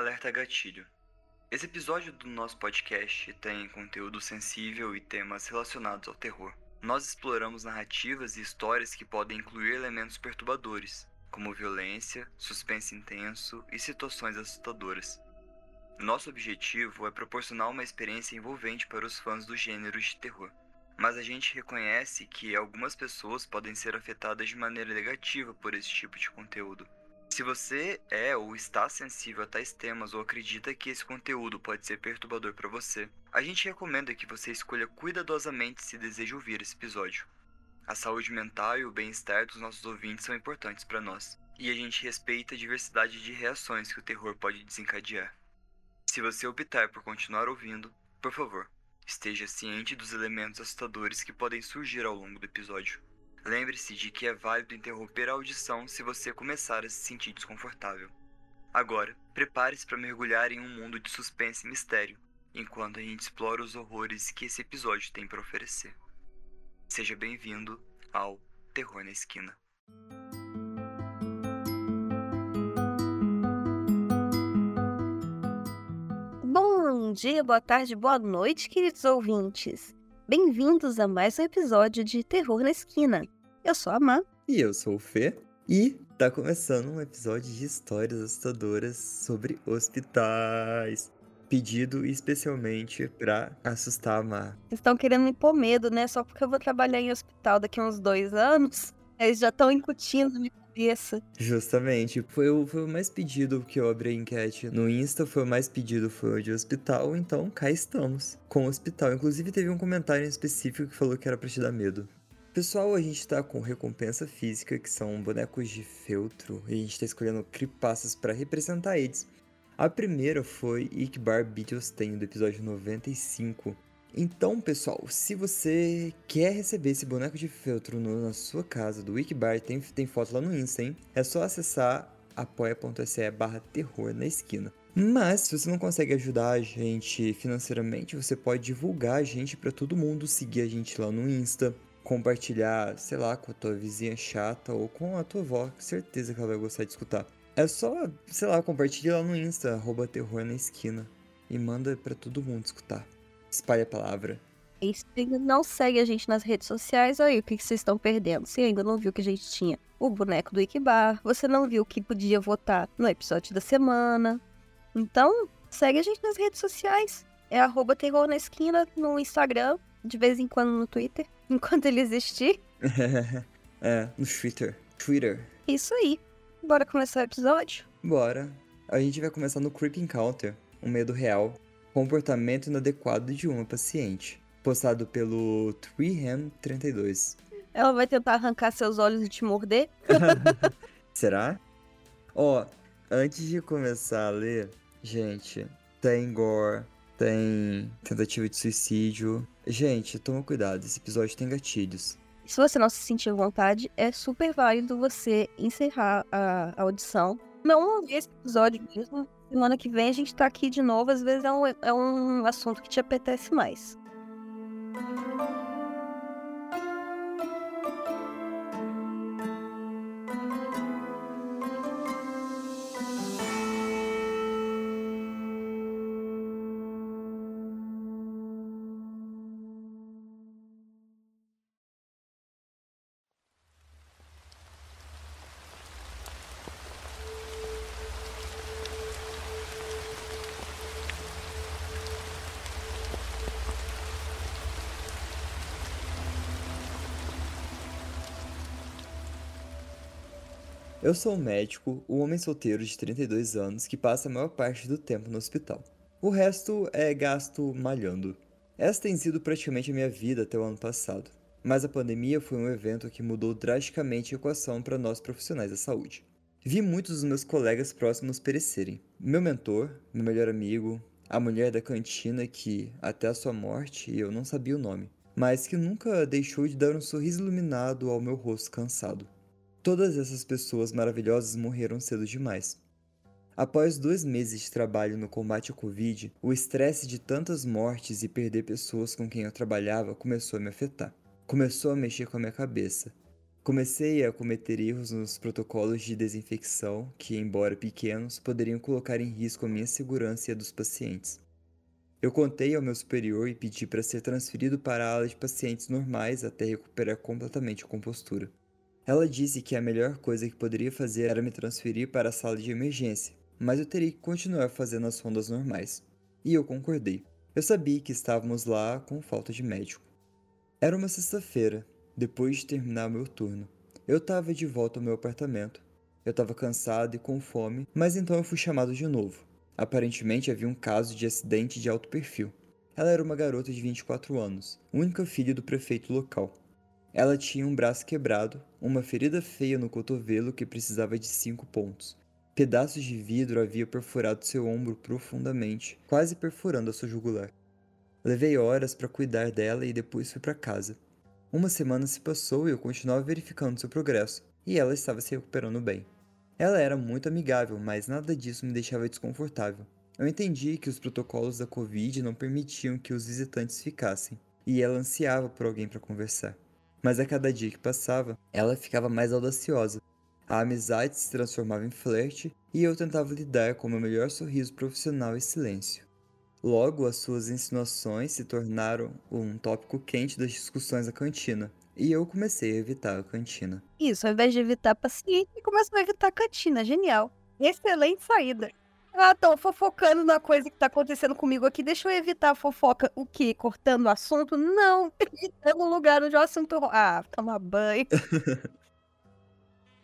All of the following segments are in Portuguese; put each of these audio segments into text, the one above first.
Alerta Gatilho. Esse episódio do nosso podcast tem conteúdo sensível e temas relacionados ao terror. Nós exploramos narrativas e histórias que podem incluir elementos perturbadores, como violência, suspense intenso e situações assustadoras. Nosso objetivo é proporcionar uma experiência envolvente para os fãs do gênero de terror, mas a gente reconhece que algumas pessoas podem ser afetadas de maneira negativa por esse tipo de conteúdo. Se você é ou está sensível a tais temas ou acredita que esse conteúdo pode ser perturbador para você, a gente recomenda que você escolha cuidadosamente se deseja ouvir esse episódio. A saúde mental e o bem-estar dos nossos ouvintes são importantes para nós, e a gente respeita a diversidade de reações que o terror pode desencadear. Se você optar por continuar ouvindo, por favor, esteja ciente dos elementos assustadores que podem surgir ao longo do episódio. Lembre-se de que é válido interromper a audição se você começar a se sentir desconfortável. Agora, prepare-se para mergulhar em um mundo de suspense e mistério, enquanto a gente explora os horrores que esse episódio tem para oferecer. Seja bem-vindo ao Terror na Esquina. Bom dia, boa tarde, boa noite, queridos ouvintes. Bem-vindos a mais um episódio de Terror na Esquina. Eu sou a Má. E eu sou o Fê. E tá começando um episódio de histórias assustadoras sobre hospitais. Pedido especialmente pra assustar a Má. Vocês estão querendo me pôr medo, né? Só porque eu vou trabalhar em hospital daqui a uns dois anos. Eles já estão incutindo minha cabeça. Justamente. Foi o, foi o mais pedido que eu abri a enquete no Insta. Foi o mais pedido, foi o de hospital. Então, cá estamos. Com o hospital. Inclusive, teve um comentário em específico que falou que era pra te dar medo. Pessoal, a gente tá com recompensa física, que são bonecos de feltro, e a gente tá escolhendo creepypastas para representar eles. A primeira foi Ikbar Beatlestein, do episódio 95. Então, pessoal, se você quer receber esse boneco de feltro no, na sua casa do Wikibar, tem, tem foto lá no Insta, hein? É só acessar apoia.se barra terror na esquina. Mas, se você não consegue ajudar a gente financeiramente, você pode divulgar a gente para todo mundo, seguir a gente lá no Insta, compartilhar, sei lá, com a tua vizinha chata ou com a tua avó, com certeza que ela vai gostar de escutar. É só, sei lá, compartilhar lá no Insta, arroba terror na esquina, e manda para todo mundo escutar. Espalhe a palavra. E se ainda não segue a gente nas redes sociais, aí o que que vocês estão perdendo? Você ainda não viu que a gente tinha o boneco do Ikibar, você não viu que podia votar no episódio da semana. Então, segue a gente nas redes sociais. É arroba terror na esquina no Instagram, de vez em quando no Twitter, enquanto ele existir. é, no Twitter. Twitter. Isso aí. Bora começar o episódio? Bora. A gente vai começar no Creep Encounter, um medo real, comportamento inadequado de uma paciente, postado pelo 3ham32. Ela vai tentar arrancar seus olhos e te morder? Será? Ó, antes de começar a ler, gente, tem gore, tem tentativa de suicídio. Gente, toma cuidado, esse episódio tem gatilhos. Se você não se sentir à vontade, é super válido você encerrar a, a audição. Não ouvir esse episódio mesmo. Semana que vem a gente tá aqui de novo. Às vezes é um, é um assunto que te apetece mais. Eu sou um médico, um homem solteiro de 32 anos que passa a maior parte do tempo no hospital. O resto é gasto malhando. Essa tem sido praticamente a minha vida até o ano passado. Mas a pandemia foi um evento que mudou drasticamente a equação para nós profissionais da saúde. Vi muitos dos meus colegas próximos perecerem. Meu mentor, meu melhor amigo, a mulher da cantina que, até a sua morte, eu não sabia o nome, mas que nunca deixou de dar um sorriso iluminado ao meu rosto cansado. Todas essas pessoas maravilhosas morreram cedo demais. Após dois meses de trabalho no combate ao Covid, o estresse de tantas mortes e perder pessoas com quem eu trabalhava começou a me afetar. Começou a mexer com a minha cabeça. Comecei a cometer erros nos protocolos de desinfecção que, embora pequenos, poderiam colocar em risco a minha segurança e a dos pacientes. Eu contei ao meu superior e pedi para ser transferido para a ala de pacientes normais até recuperar completamente a compostura. Ela disse que a melhor coisa que poderia fazer era me transferir para a sala de emergência, mas eu teria que continuar fazendo as rondas normais. E eu concordei. Eu sabia que estávamos lá com falta de médico. Era uma sexta-feira, depois de terminar meu turno. Eu estava de volta ao meu apartamento. Eu estava cansado e com fome, mas então eu fui chamado de novo. Aparentemente havia um caso de acidente de alto perfil. Ela era uma garota de 24 anos, única filha do prefeito local. Ela tinha um braço quebrado, uma ferida feia no cotovelo que precisava de cinco pontos. Pedaços de vidro haviam perfurado seu ombro profundamente, quase perfurando a sua jugular. Levei horas para cuidar dela e depois fui para casa. Uma semana se passou e eu continuava verificando seu progresso, e ela estava se recuperando bem. Ela era muito amigável, mas nada disso me deixava desconfortável. Eu entendi que os protocolos da Covid não permitiam que os visitantes ficassem, e ela ansiava por alguém para conversar. Mas a cada dia que passava, ela ficava mais audaciosa. A amizade se transformava em flerte e eu tentava lidar com meu melhor sorriso profissional e silêncio. Logo, as suas insinuações se tornaram um tópico quente das discussões da cantina, e eu comecei a evitar a cantina. Isso, ao invés de evitar paciente, começou a evitar a cantina. Genial. Excelente saída. Ah, tô fofocando na coisa que tá acontecendo comigo aqui. Deixa eu evitar a fofoca. O quê? Cortando o assunto? Não. Evitando um lugar onde o assunto. Ah, tomar banho.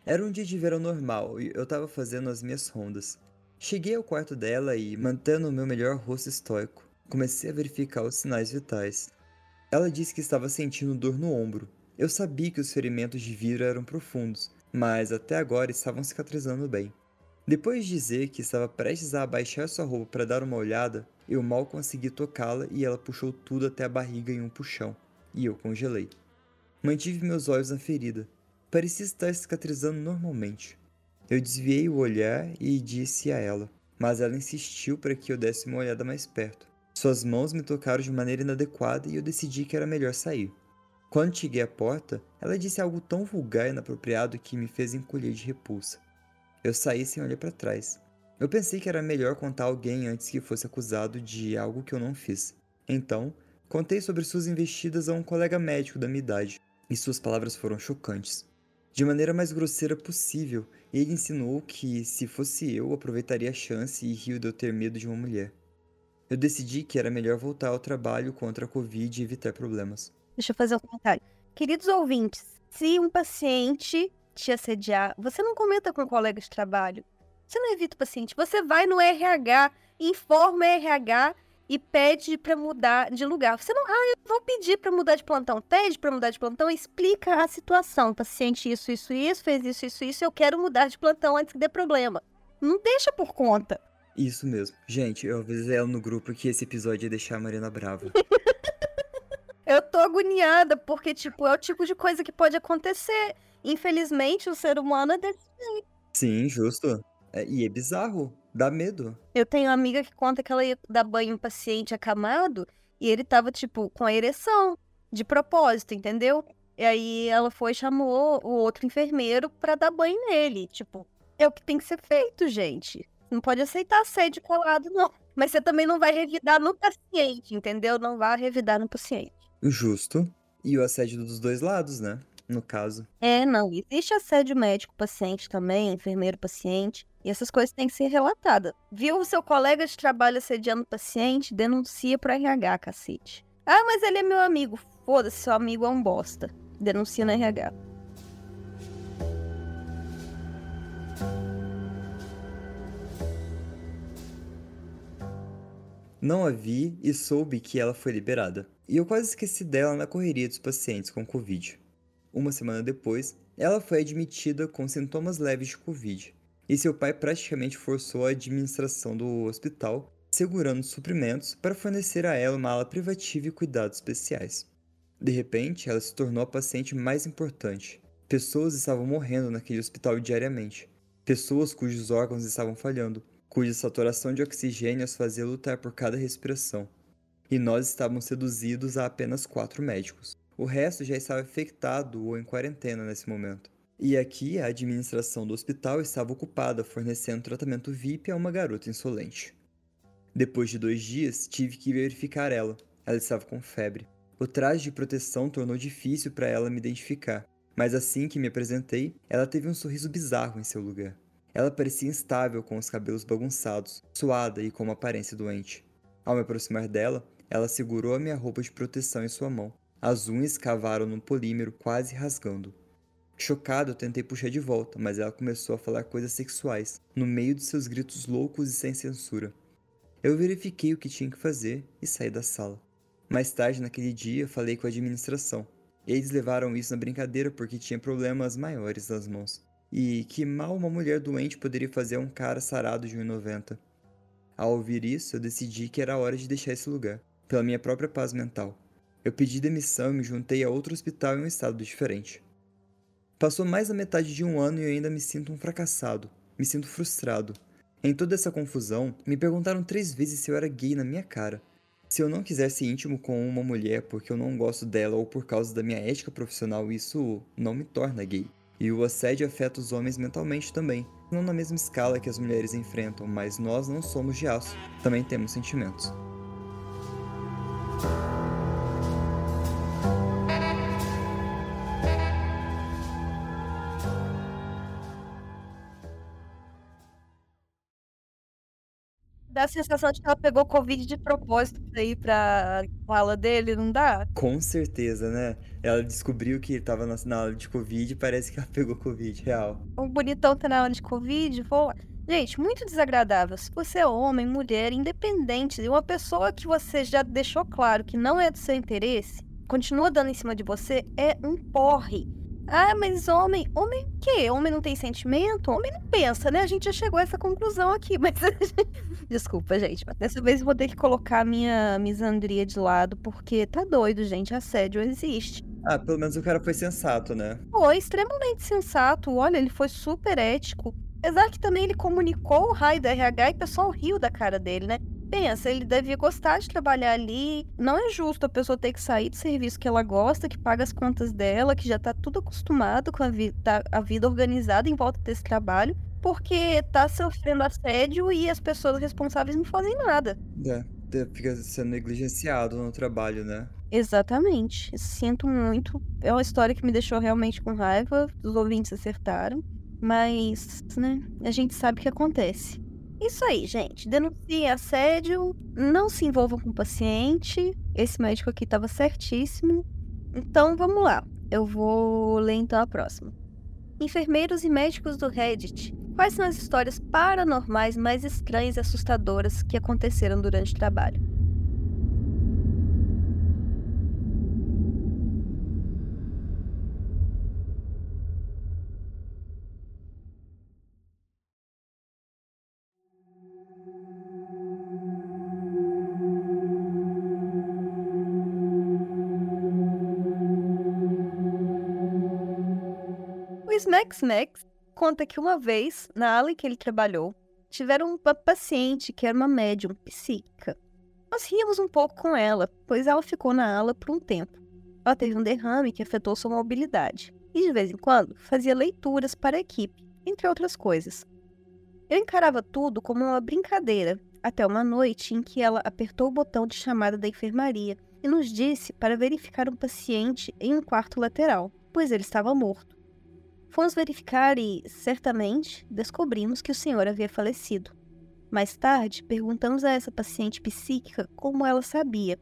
Era um dia de verão normal e eu tava fazendo as minhas rondas. Cheguei ao quarto dela e, mantendo o meu melhor rosto estoico, comecei a verificar os sinais vitais. Ela disse que estava sentindo dor no ombro. Eu sabia que os ferimentos de vidro eram profundos, mas até agora estavam cicatrizando bem. Depois de dizer que estava prestes a abaixar sua roupa para dar uma olhada, eu mal consegui tocá-la e ela puxou tudo até a barriga em um puxão, e eu congelei. Mantive meus olhos na ferida. Parecia estar cicatrizando normalmente. Eu desviei o olhar e disse a ela, mas ela insistiu para que eu desse uma olhada mais perto. Suas mãos me tocaram de maneira inadequada e eu decidi que era melhor sair. Quando cheguei à porta, ela disse algo tão vulgar e inapropriado que me fez encolher de repulsa. Eu saí sem olhar para trás. Eu pensei que era melhor contar a alguém antes que fosse acusado de algo que eu não fiz. Então, contei sobre suas investidas a um colega médico da minha idade, e suas palavras foram chocantes. De maneira mais grosseira possível, ele insinuou que, se fosse eu, aproveitaria a chance e riu de eu ter medo de uma mulher. Eu decidi que era melhor voltar ao trabalho contra a Covid e evitar problemas. Deixa eu fazer um comentário. Queridos ouvintes, se um paciente te assediar, você não comenta com um colega de trabalho. Você não evita o paciente. Você vai no RH, informa o RH e pede para mudar de lugar. Você não, ah, eu vou pedir para mudar de plantão. Pede para mudar de plantão, explica a situação. O paciente isso, isso, isso, fez isso, isso, isso, eu quero mudar de plantão antes que dê problema. Não deixa por conta. Isso mesmo. Gente, eu avisei ela no grupo que esse episódio ia deixar a Marina brava. eu tô agoniada, porque, tipo, é o tipo de coisa que pode acontecer. Infelizmente, o ser humano é desse jeito. Sim, justo. É, e é bizarro. Dá medo. Eu tenho uma amiga que conta que ela ia dar banho em paciente acamado e ele tava, tipo, com a ereção, de propósito, entendeu? E aí ela foi e chamou o outro enfermeiro para dar banho nele. Tipo, é o que tem que ser feito, gente. Não pode aceitar assédio colado, não. Mas você também não vai revidar no paciente, entendeu? Não vai revidar no paciente. Justo. E o assédio dos dois lados, né? No caso. É, não. Existe assédio médico-paciente também, enfermeiro-paciente. E essas coisas têm que ser relatadas. Viu o seu colega de trabalho assediando o paciente? Denuncia pro RH, cacete. Ah, mas ele é meu amigo. Foda-se, seu amigo é um bosta. Denuncia no RH. Não a vi e soube que ela foi liberada. E eu quase esqueci dela na correria dos pacientes com Covid. Uma semana depois, ela foi admitida com sintomas leves de Covid e seu pai praticamente forçou a administração do hospital, segurando suprimentos para fornecer a ela uma ala privativa e cuidados especiais. De repente, ela se tornou a paciente mais importante. Pessoas estavam morrendo naquele hospital diariamente. Pessoas cujos órgãos estavam falhando, cuja saturação de oxigênio as fazia lutar por cada respiração. E nós estávamos seduzidos a apenas quatro médicos. O resto já estava infectado ou em quarentena nesse momento. E aqui a administração do hospital estava ocupada fornecendo tratamento VIP a uma garota insolente. Depois de dois dias, tive que verificar ela. Ela estava com febre. O traje de proteção tornou difícil para ela me identificar, mas assim que me apresentei, ela teve um sorriso bizarro em seu lugar. Ela parecia instável com os cabelos bagunçados, suada e com uma aparência doente. Ao me aproximar dela, ela segurou a minha roupa de proteção em sua mão. As unhas cavaram no polímero, quase rasgando. Chocado, eu tentei puxar de volta, mas ela começou a falar coisas sexuais, no meio de seus gritos loucos e sem censura. Eu verifiquei o que tinha que fazer e saí da sala. Mais tarde naquele dia, falei com a administração. Eles levaram isso na brincadeira porque tinha problemas maiores nas mãos. E que mal uma mulher doente poderia fazer a um cara sarado de 1,90. Ao ouvir isso, eu decidi que era hora de deixar esse lugar, pela minha própria paz mental. Eu pedi demissão e me juntei a outro hospital em um estado diferente. Passou mais da metade de um ano e eu ainda me sinto um fracassado, me sinto frustrado. Em toda essa confusão, me perguntaram três vezes se eu era gay na minha cara. Se eu não quiser ser íntimo com uma mulher porque eu não gosto dela ou por causa da minha ética profissional, isso não me torna gay. E o assédio afeta os homens mentalmente também. Não na mesma escala que as mulheres enfrentam, mas nós não somos de aço. Também temos sentimentos. Dá a sensação de que ela pegou Covid de propósito pra ir pra fala dele, não dá? Com certeza, né? Ela descobriu que tava na, aula de Covid e parece que ela pegou Covid, real. Um bonitão tá na aula de Covid, vou... Gente, muito desagradável. Se você é homem, mulher, independente, e uma pessoa que você já deixou claro que não é do seu interesse, continua dando em cima de você, é um porre. Ah, mas homem, homem o quê? Homem não tem sentimento? Homem não pensa, né? A gente já chegou a essa conclusão aqui, mas desculpa, gente, mas dessa vez eu vou ter que colocar a minha misandria de lado, porque tá doido, gente, assédio existe. Ah, pelo menos o cara foi sensato, né? Foi extremamente sensato, olha, ele foi super ético. Apesar que também ele comunicou o raio da RH e o pessoal riu da cara dele, né? Pensa, ele devia gostar de trabalhar ali. Não é justo a pessoa ter que sair do serviço que ela gosta, que paga as contas dela, que já tá tudo acostumado com a vida, a vida organizada em volta desse trabalho, porque tá sofrendo assédio e as pessoas responsáveis não fazem nada. É, fica sendo negligenciado no trabalho, né? Exatamente. Sinto muito. É uma história que me deixou realmente com raiva. Os ouvintes acertaram. Mas, né, a gente sabe o que acontece. Isso aí, gente. Denuncie assédio, não se envolvam com o paciente. Esse médico aqui estava certíssimo. Então, vamos lá. Eu vou ler então a próxima. Enfermeiros e médicos do Reddit. Quais são as histórias paranormais mais estranhas e assustadoras que aconteceram durante o trabalho? Max Max conta que uma vez, na ala em que ele trabalhou, tiveram uma paciente que era uma médium psíquica. Nós ríamos um pouco com ela, pois ela ficou na ala por um tempo. Ela teve um derrame que afetou sua mobilidade e, de vez em quando, fazia leituras para a equipe, entre outras coisas. Eu encarava tudo como uma brincadeira, até uma noite em que ela apertou o botão de chamada da enfermaria e nos disse para verificar um paciente em um quarto lateral, pois ele estava morto. Fomos verificar e, certamente, descobrimos que o senhor havia falecido. Mais tarde, perguntamos a essa paciente psíquica como ela sabia,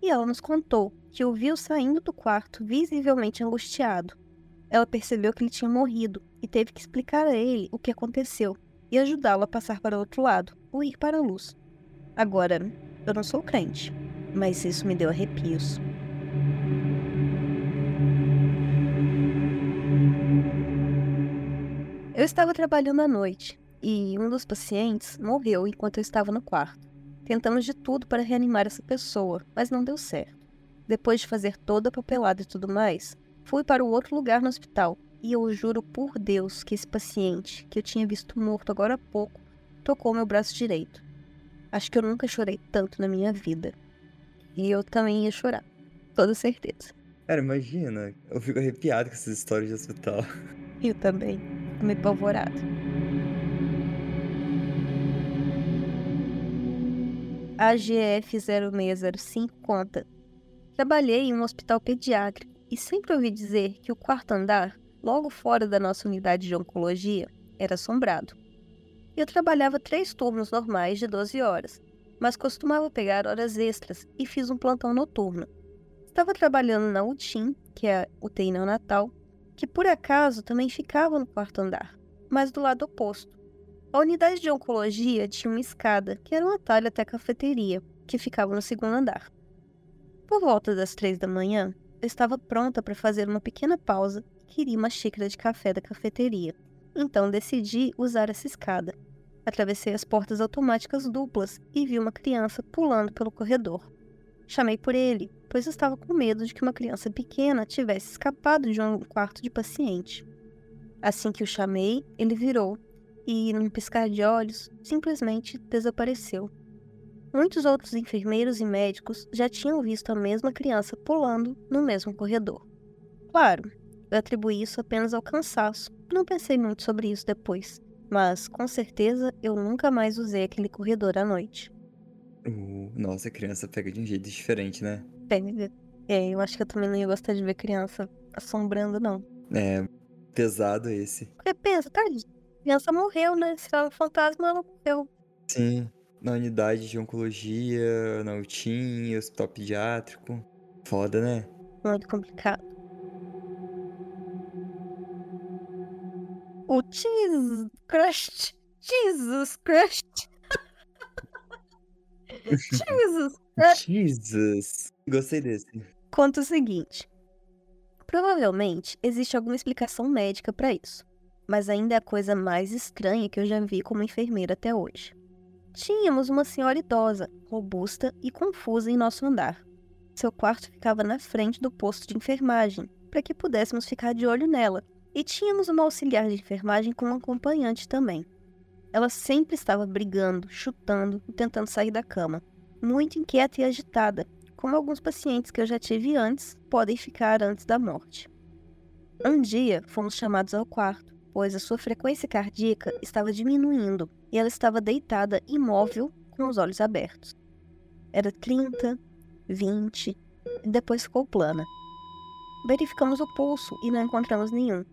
e ela nos contou que o viu saindo do quarto visivelmente angustiado. Ela percebeu que ele tinha morrido e teve que explicar a ele o que aconteceu e ajudá-lo a passar para o outro lado, ou ir para a luz. Agora, eu não sou crente, mas isso me deu arrepios. Eu estava trabalhando à noite e um dos pacientes morreu enquanto eu estava no quarto. Tentamos de tudo para reanimar essa pessoa, mas não deu certo. Depois de fazer toda a papelada e tudo mais, fui para o outro lugar no hospital e eu juro por Deus que esse paciente, que eu tinha visto morto agora há pouco, tocou meu braço direito. Acho que eu nunca chorei tanto na minha vida. E eu também ia chorar, toda certeza. Cara, imagina. Eu fico arrepiado com essas histórias de hospital. Eu também. Meio apavorado. AGF 0605 conta. Trabalhei em um hospital pediátrico e sempre ouvi dizer que o quarto andar, logo fora da nossa unidade de oncologia, era assombrado. Eu trabalhava três turnos normais de 12 horas, mas costumava pegar horas extras e fiz um plantão noturno. Estava trabalhando na UTIM, que é a UTI neonatal, que por acaso também ficava no quarto andar, mas do lado oposto. A unidade de oncologia tinha uma escada, que era um atalho até a cafeteria, que ficava no segundo andar. Por volta das três da manhã, eu estava pronta para fazer uma pequena pausa e queria uma xícara de café da cafeteria. Então decidi usar essa escada. Atravessei as portas automáticas duplas e vi uma criança pulando pelo corredor. Chamei por ele, pois estava com medo de que uma criança pequena tivesse escapado de um quarto de paciente. Assim que o chamei, ele virou e, num piscar de olhos, simplesmente desapareceu. Muitos outros enfermeiros e médicos já tinham visto a mesma criança pulando no mesmo corredor. Claro, eu atribuí isso apenas ao cansaço, não pensei muito sobre isso depois, mas com certeza eu nunca mais usei aquele corredor à noite. Uh, nossa, a criança pega de um jeito diferente, né? Pega. É, eu acho que eu também não ia gostar de ver criança assombrando, não. É, pesado esse. Porque pensa, tá, a criança morreu, né? Se ela é um fantasma, ela morreu. Sim, na unidade de oncologia, na UTIM, hospital pediátrico. Foda, né? Muito complicado. O Jesus Christ. Jesus Christ. Jesus Christ. Jesus. Gostei desse. Conta o seguinte. Provavelmente existe alguma explicação médica para isso, mas ainda é a coisa mais estranha que eu já vi como enfermeira até hoje. Tínhamos uma senhora idosa, robusta e confusa em nosso andar. Seu quarto ficava na frente do posto de enfermagem, para que pudéssemos ficar de olho nela, e tínhamos uma auxiliar de enfermagem com um acompanhante também. Ela sempre estava brigando, chutando e tentando sair da cama, muito inquieta e agitada, como alguns pacientes que eu já tive antes podem ficar antes da morte. Um dia fomos chamados ao quarto, pois a sua frequência cardíaca estava diminuindo e ela estava deitada imóvel com os olhos abertos. Era 30, 20 e depois ficou plana. Verificamos o pulso e não encontramos nenhum.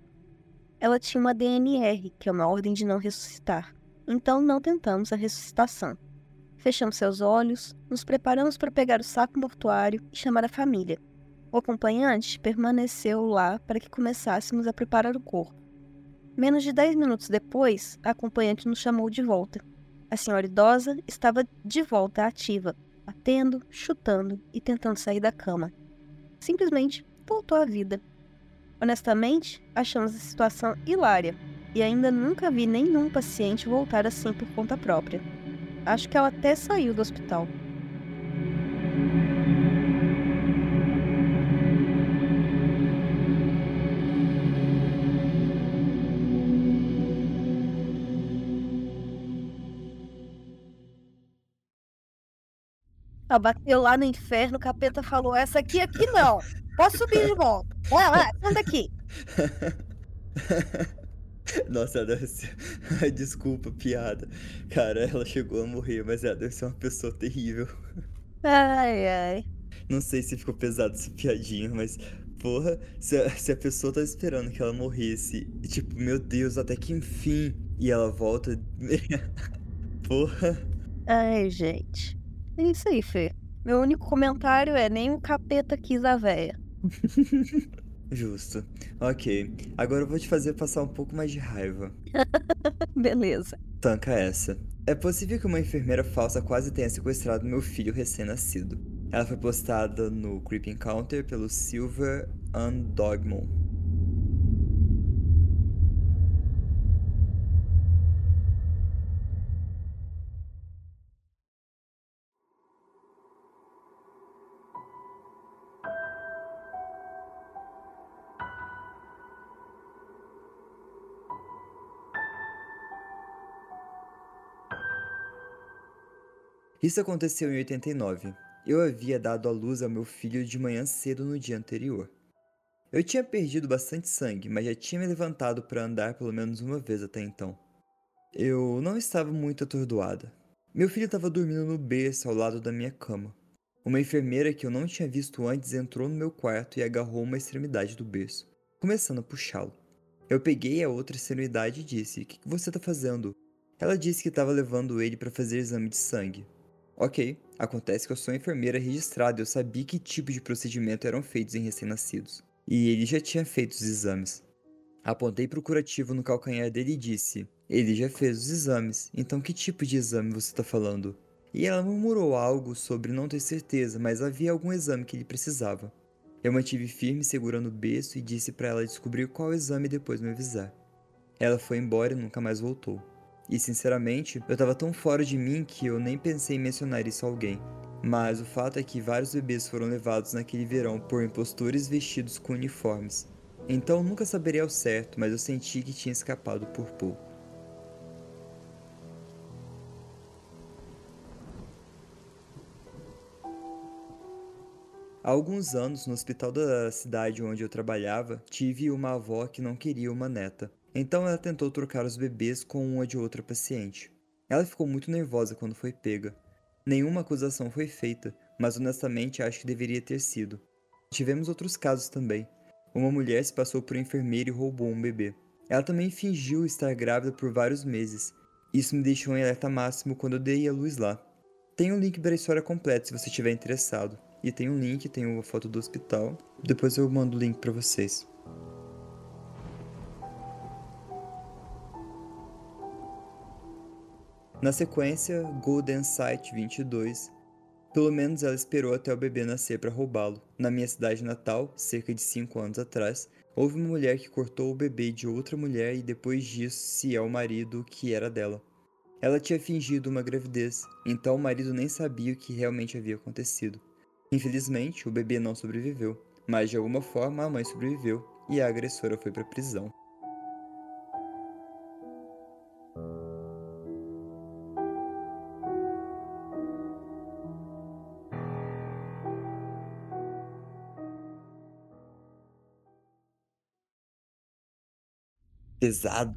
Ela tinha uma DNR, que é uma ordem de não ressuscitar, então não tentamos a ressuscitação. Fechamos seus olhos, nos preparamos para pegar o saco mortuário e chamar a família. O acompanhante permaneceu lá para que começássemos a preparar o corpo. Menos de dez minutos depois, a acompanhante nos chamou de volta. A senhora idosa estava de volta ativa, batendo, chutando e tentando sair da cama. Simplesmente voltou à vida. Honestamente, achamos a situação hilária e ainda nunca vi nenhum paciente voltar assim por conta própria. Acho que ela até saiu do hospital. Bateu lá no inferno, o capeta falou: essa aqui, aqui não. Posso subir de volta. Vai lá, anda aqui. Nossa, ela deve ser. Ai, desculpa, piada. Cara, ela chegou a morrer, mas ela deve ser uma pessoa terrível. Ai, ai. Não sei se ficou pesado essa piadinha, mas. Porra, se a, se a pessoa tá esperando que ela morresse, e tipo, meu Deus, até que enfim, e ela volta. Porra. Ai, gente. É isso aí, Fê. Meu único comentário é: nem o capeta quis a véia. Justo. Ok. Agora eu vou te fazer passar um pouco mais de raiva. Beleza. Tanca essa. É possível que uma enfermeira falsa quase tenha sequestrado meu filho recém-nascido. Ela foi postada no Creep Encounter pelo Silver Undogmon. Isso aconteceu em 89. Eu havia dado à luz ao meu filho de manhã cedo no dia anterior. Eu tinha perdido bastante sangue, mas já tinha me levantado para andar pelo menos uma vez até então. Eu não estava muito atordoada. Meu filho estava dormindo no berço ao lado da minha cama. Uma enfermeira que eu não tinha visto antes entrou no meu quarto e agarrou uma extremidade do berço, começando a puxá-lo. Eu peguei a outra extremidade e disse: O que, você está fazendo? Ela disse que estava levando ele para fazer exame de sangue. Ok, acontece que eu sou enfermeira registrada e eu sabia que tipo de procedimento eram feitos em recém-nascidos e ele já tinha feito os exames. Apontei para o curativo no calcanhar dele e disse: Ele já fez os exames, então que tipo de exame você está falando? E ela murmurou algo sobre não ter certeza, mas havia algum exame que ele precisava. Eu mantive firme segurando o berço e disse para ela descobrir qual exame e depois me avisar. Ela foi embora e nunca mais voltou. E sinceramente, eu estava tão fora de mim que eu nem pensei em mencionar isso a alguém. Mas o fato é que vários bebês foram levados naquele verão por impostores vestidos com uniformes. Então nunca saberia ao certo, mas eu senti que tinha escapado por pouco. Há alguns anos, no hospital da cidade onde eu trabalhava, tive uma avó que não queria uma neta. Então ela tentou trocar os bebês com uma de outra paciente. Ela ficou muito nervosa quando foi pega, Nenhuma acusação foi feita, mas honestamente acho que deveria ter sido. Tivemos outros casos também. Uma mulher se passou por enfermeira e roubou um bebê. Ela também fingiu estar grávida por vários meses. Isso me deixou em alerta máximo quando eu dei a luz lá. Tem um link para a história completa se você estiver interessado. E tem um link, tem uma foto do hospital. Depois eu mando o link para vocês. Na sequência, Golden Sight 22. Pelo menos ela esperou até o bebê nascer para roubá-lo. Na minha cidade natal, cerca de 5 anos atrás, houve uma mulher que cortou o bebê de outra mulher e depois disso se é o marido que era dela. Ela tinha fingido uma gravidez, então o marido nem sabia o que realmente havia acontecido. Infelizmente, o bebê não sobreviveu, mas de alguma forma a mãe sobreviveu e a agressora foi para prisão. Pesado.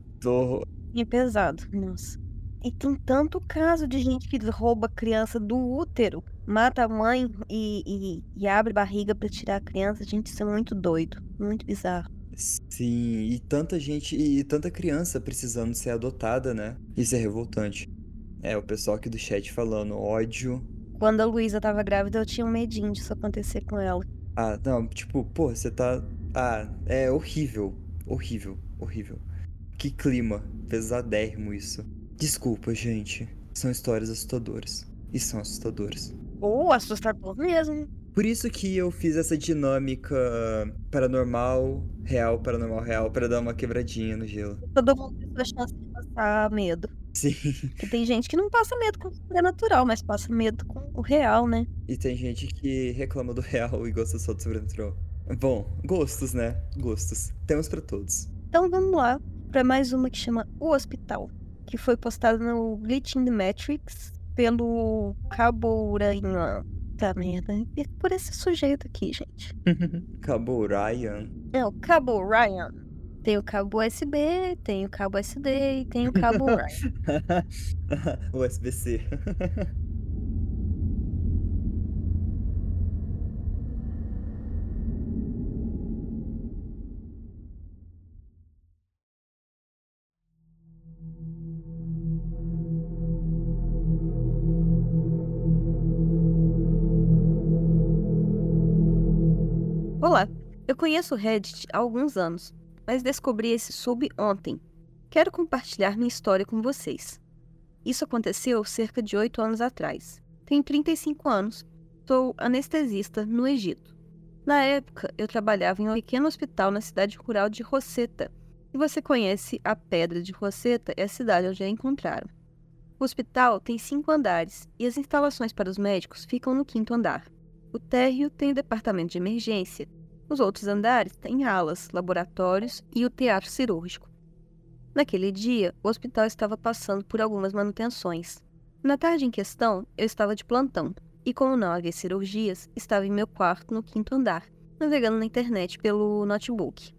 É pesado, nossa. E tem tanto caso de gente que rouba a criança do útero, mata a mãe e, e, e abre barriga para tirar a criança. Gente, isso é muito doido, muito bizarro. Sim, e tanta gente e tanta criança precisando ser adotada, né? Isso é revoltante. É, o pessoal aqui do chat falando ódio. Quando a Luísa tava grávida, eu tinha um medinho disso acontecer com ela. Ah, não, tipo, pô, você tá. Ah, é horrível. Horrível, horrível. Que clima pesadérrimo isso. Desculpa, gente. São histórias assustadoras. E são assustadoras. Ou oh, assustador mesmo. Por isso que eu fiz essa dinâmica paranormal, real, paranormal, real, para dar uma quebradinha no gelo. Todo mundo tem a chance de passar medo. Sim. Porque tem gente que não passa medo com o sobrenatural, mas passa medo com o real, né? E tem gente que reclama do real e gosta só do sobrenatural. Bom, gostos, né? Gostos. Temos para todos. Então vamos lá para mais uma que chama O Hospital, que foi postada no Glitch in the Matrix pelo Cabo Ryan. Tá merda, é por esse sujeito aqui, gente. Cabo Ryan? É, o Cabo Ryan. Tem o cabo USB, tem o cabo SD e tem o cabo Ryan. USB-C. Eu conheço o Reddit há alguns anos, mas descobri esse sub ontem. Quero compartilhar minha história com vocês. Isso aconteceu cerca de 8 anos atrás. Tenho 35 anos, sou anestesista no Egito. Na época, eu trabalhava em um pequeno hospital na cidade rural de Rosetta. Se você conhece a Pedra de Rosetta, é a cidade onde a encontraram. O hospital tem cinco andares e as instalações para os médicos ficam no quinto andar. O térreo tem o departamento de emergência. Os outros andares têm alas, laboratórios e o teatro cirúrgico. Naquele dia, o hospital estava passando por algumas manutenções. Na tarde em questão, eu estava de plantão e, como não havia cirurgias, estava em meu quarto no quinto andar, navegando na internet pelo notebook.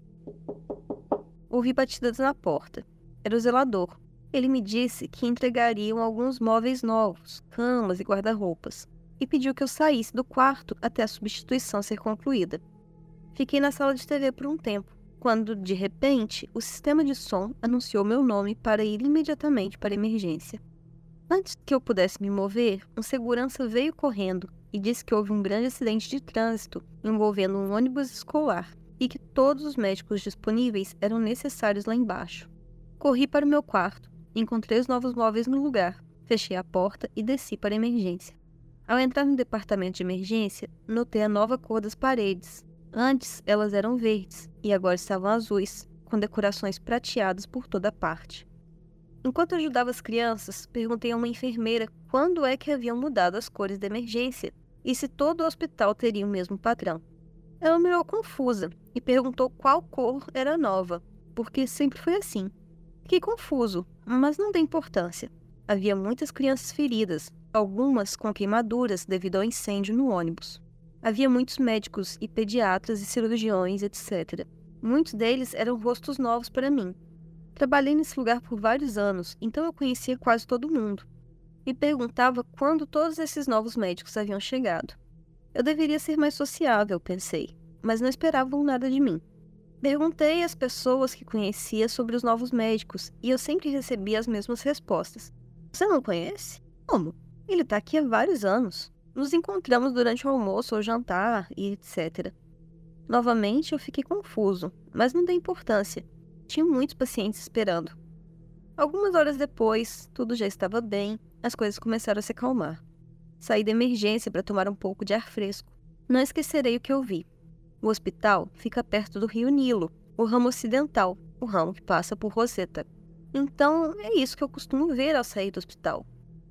Ouvi batidas na porta. Era o zelador. Ele me disse que entregariam alguns móveis novos, camas e guarda-roupas, e pediu que eu saísse do quarto até a substituição ser concluída. Fiquei na sala de TV por um tempo, quando, de repente, o sistema de som anunciou meu nome para ir imediatamente para a emergência. Antes que eu pudesse me mover, um segurança veio correndo e disse que houve um grande acidente de trânsito envolvendo um ônibus escolar e que todos os médicos disponíveis eram necessários lá embaixo. Corri para o meu quarto, encontrei os novos móveis no lugar, fechei a porta e desci para a emergência. Ao entrar no departamento de emergência, notei a nova cor das paredes. Antes elas eram verdes e agora estavam azuis, com decorações prateadas por toda parte. Enquanto ajudava as crianças, perguntei a uma enfermeira quando é que haviam mudado as cores da emergência e se todo o hospital teria o mesmo padrão. Ela me olhou confusa e perguntou qual cor era nova, porque sempre foi assim. Fiquei confuso, mas não dei importância. Havia muitas crianças feridas, algumas com queimaduras devido ao incêndio no ônibus. Havia muitos médicos e pediatras e cirurgiões, etc. Muitos deles eram rostos novos para mim, Trabalhei nesse lugar por vários anos, então eu conhecia quase todo mundo. Me perguntava quando todos esses novos médicos haviam chegado. Eu deveria ser mais sociável, pensei, mas não esperavam nada de mim. Perguntei às pessoas que conhecia sobre os novos médicos e eu sempre recebia as mesmas respostas. Você não conhece? Como? Ele está aqui há vários anos. Nos encontramos durante o almoço ou jantar e etc. Novamente eu fiquei confuso, mas não dei importância tinha muitos pacientes esperando. Algumas horas depois, tudo já estava bem, as coisas começaram a se acalmar. Saí da emergência para tomar um pouco de ar fresco. Não esquecerei o que eu vi. O hospital fica perto do rio Nilo, o ramo ocidental, o ramo que passa por Roseta. Então, é isso que eu costumo ver ao sair do hospital.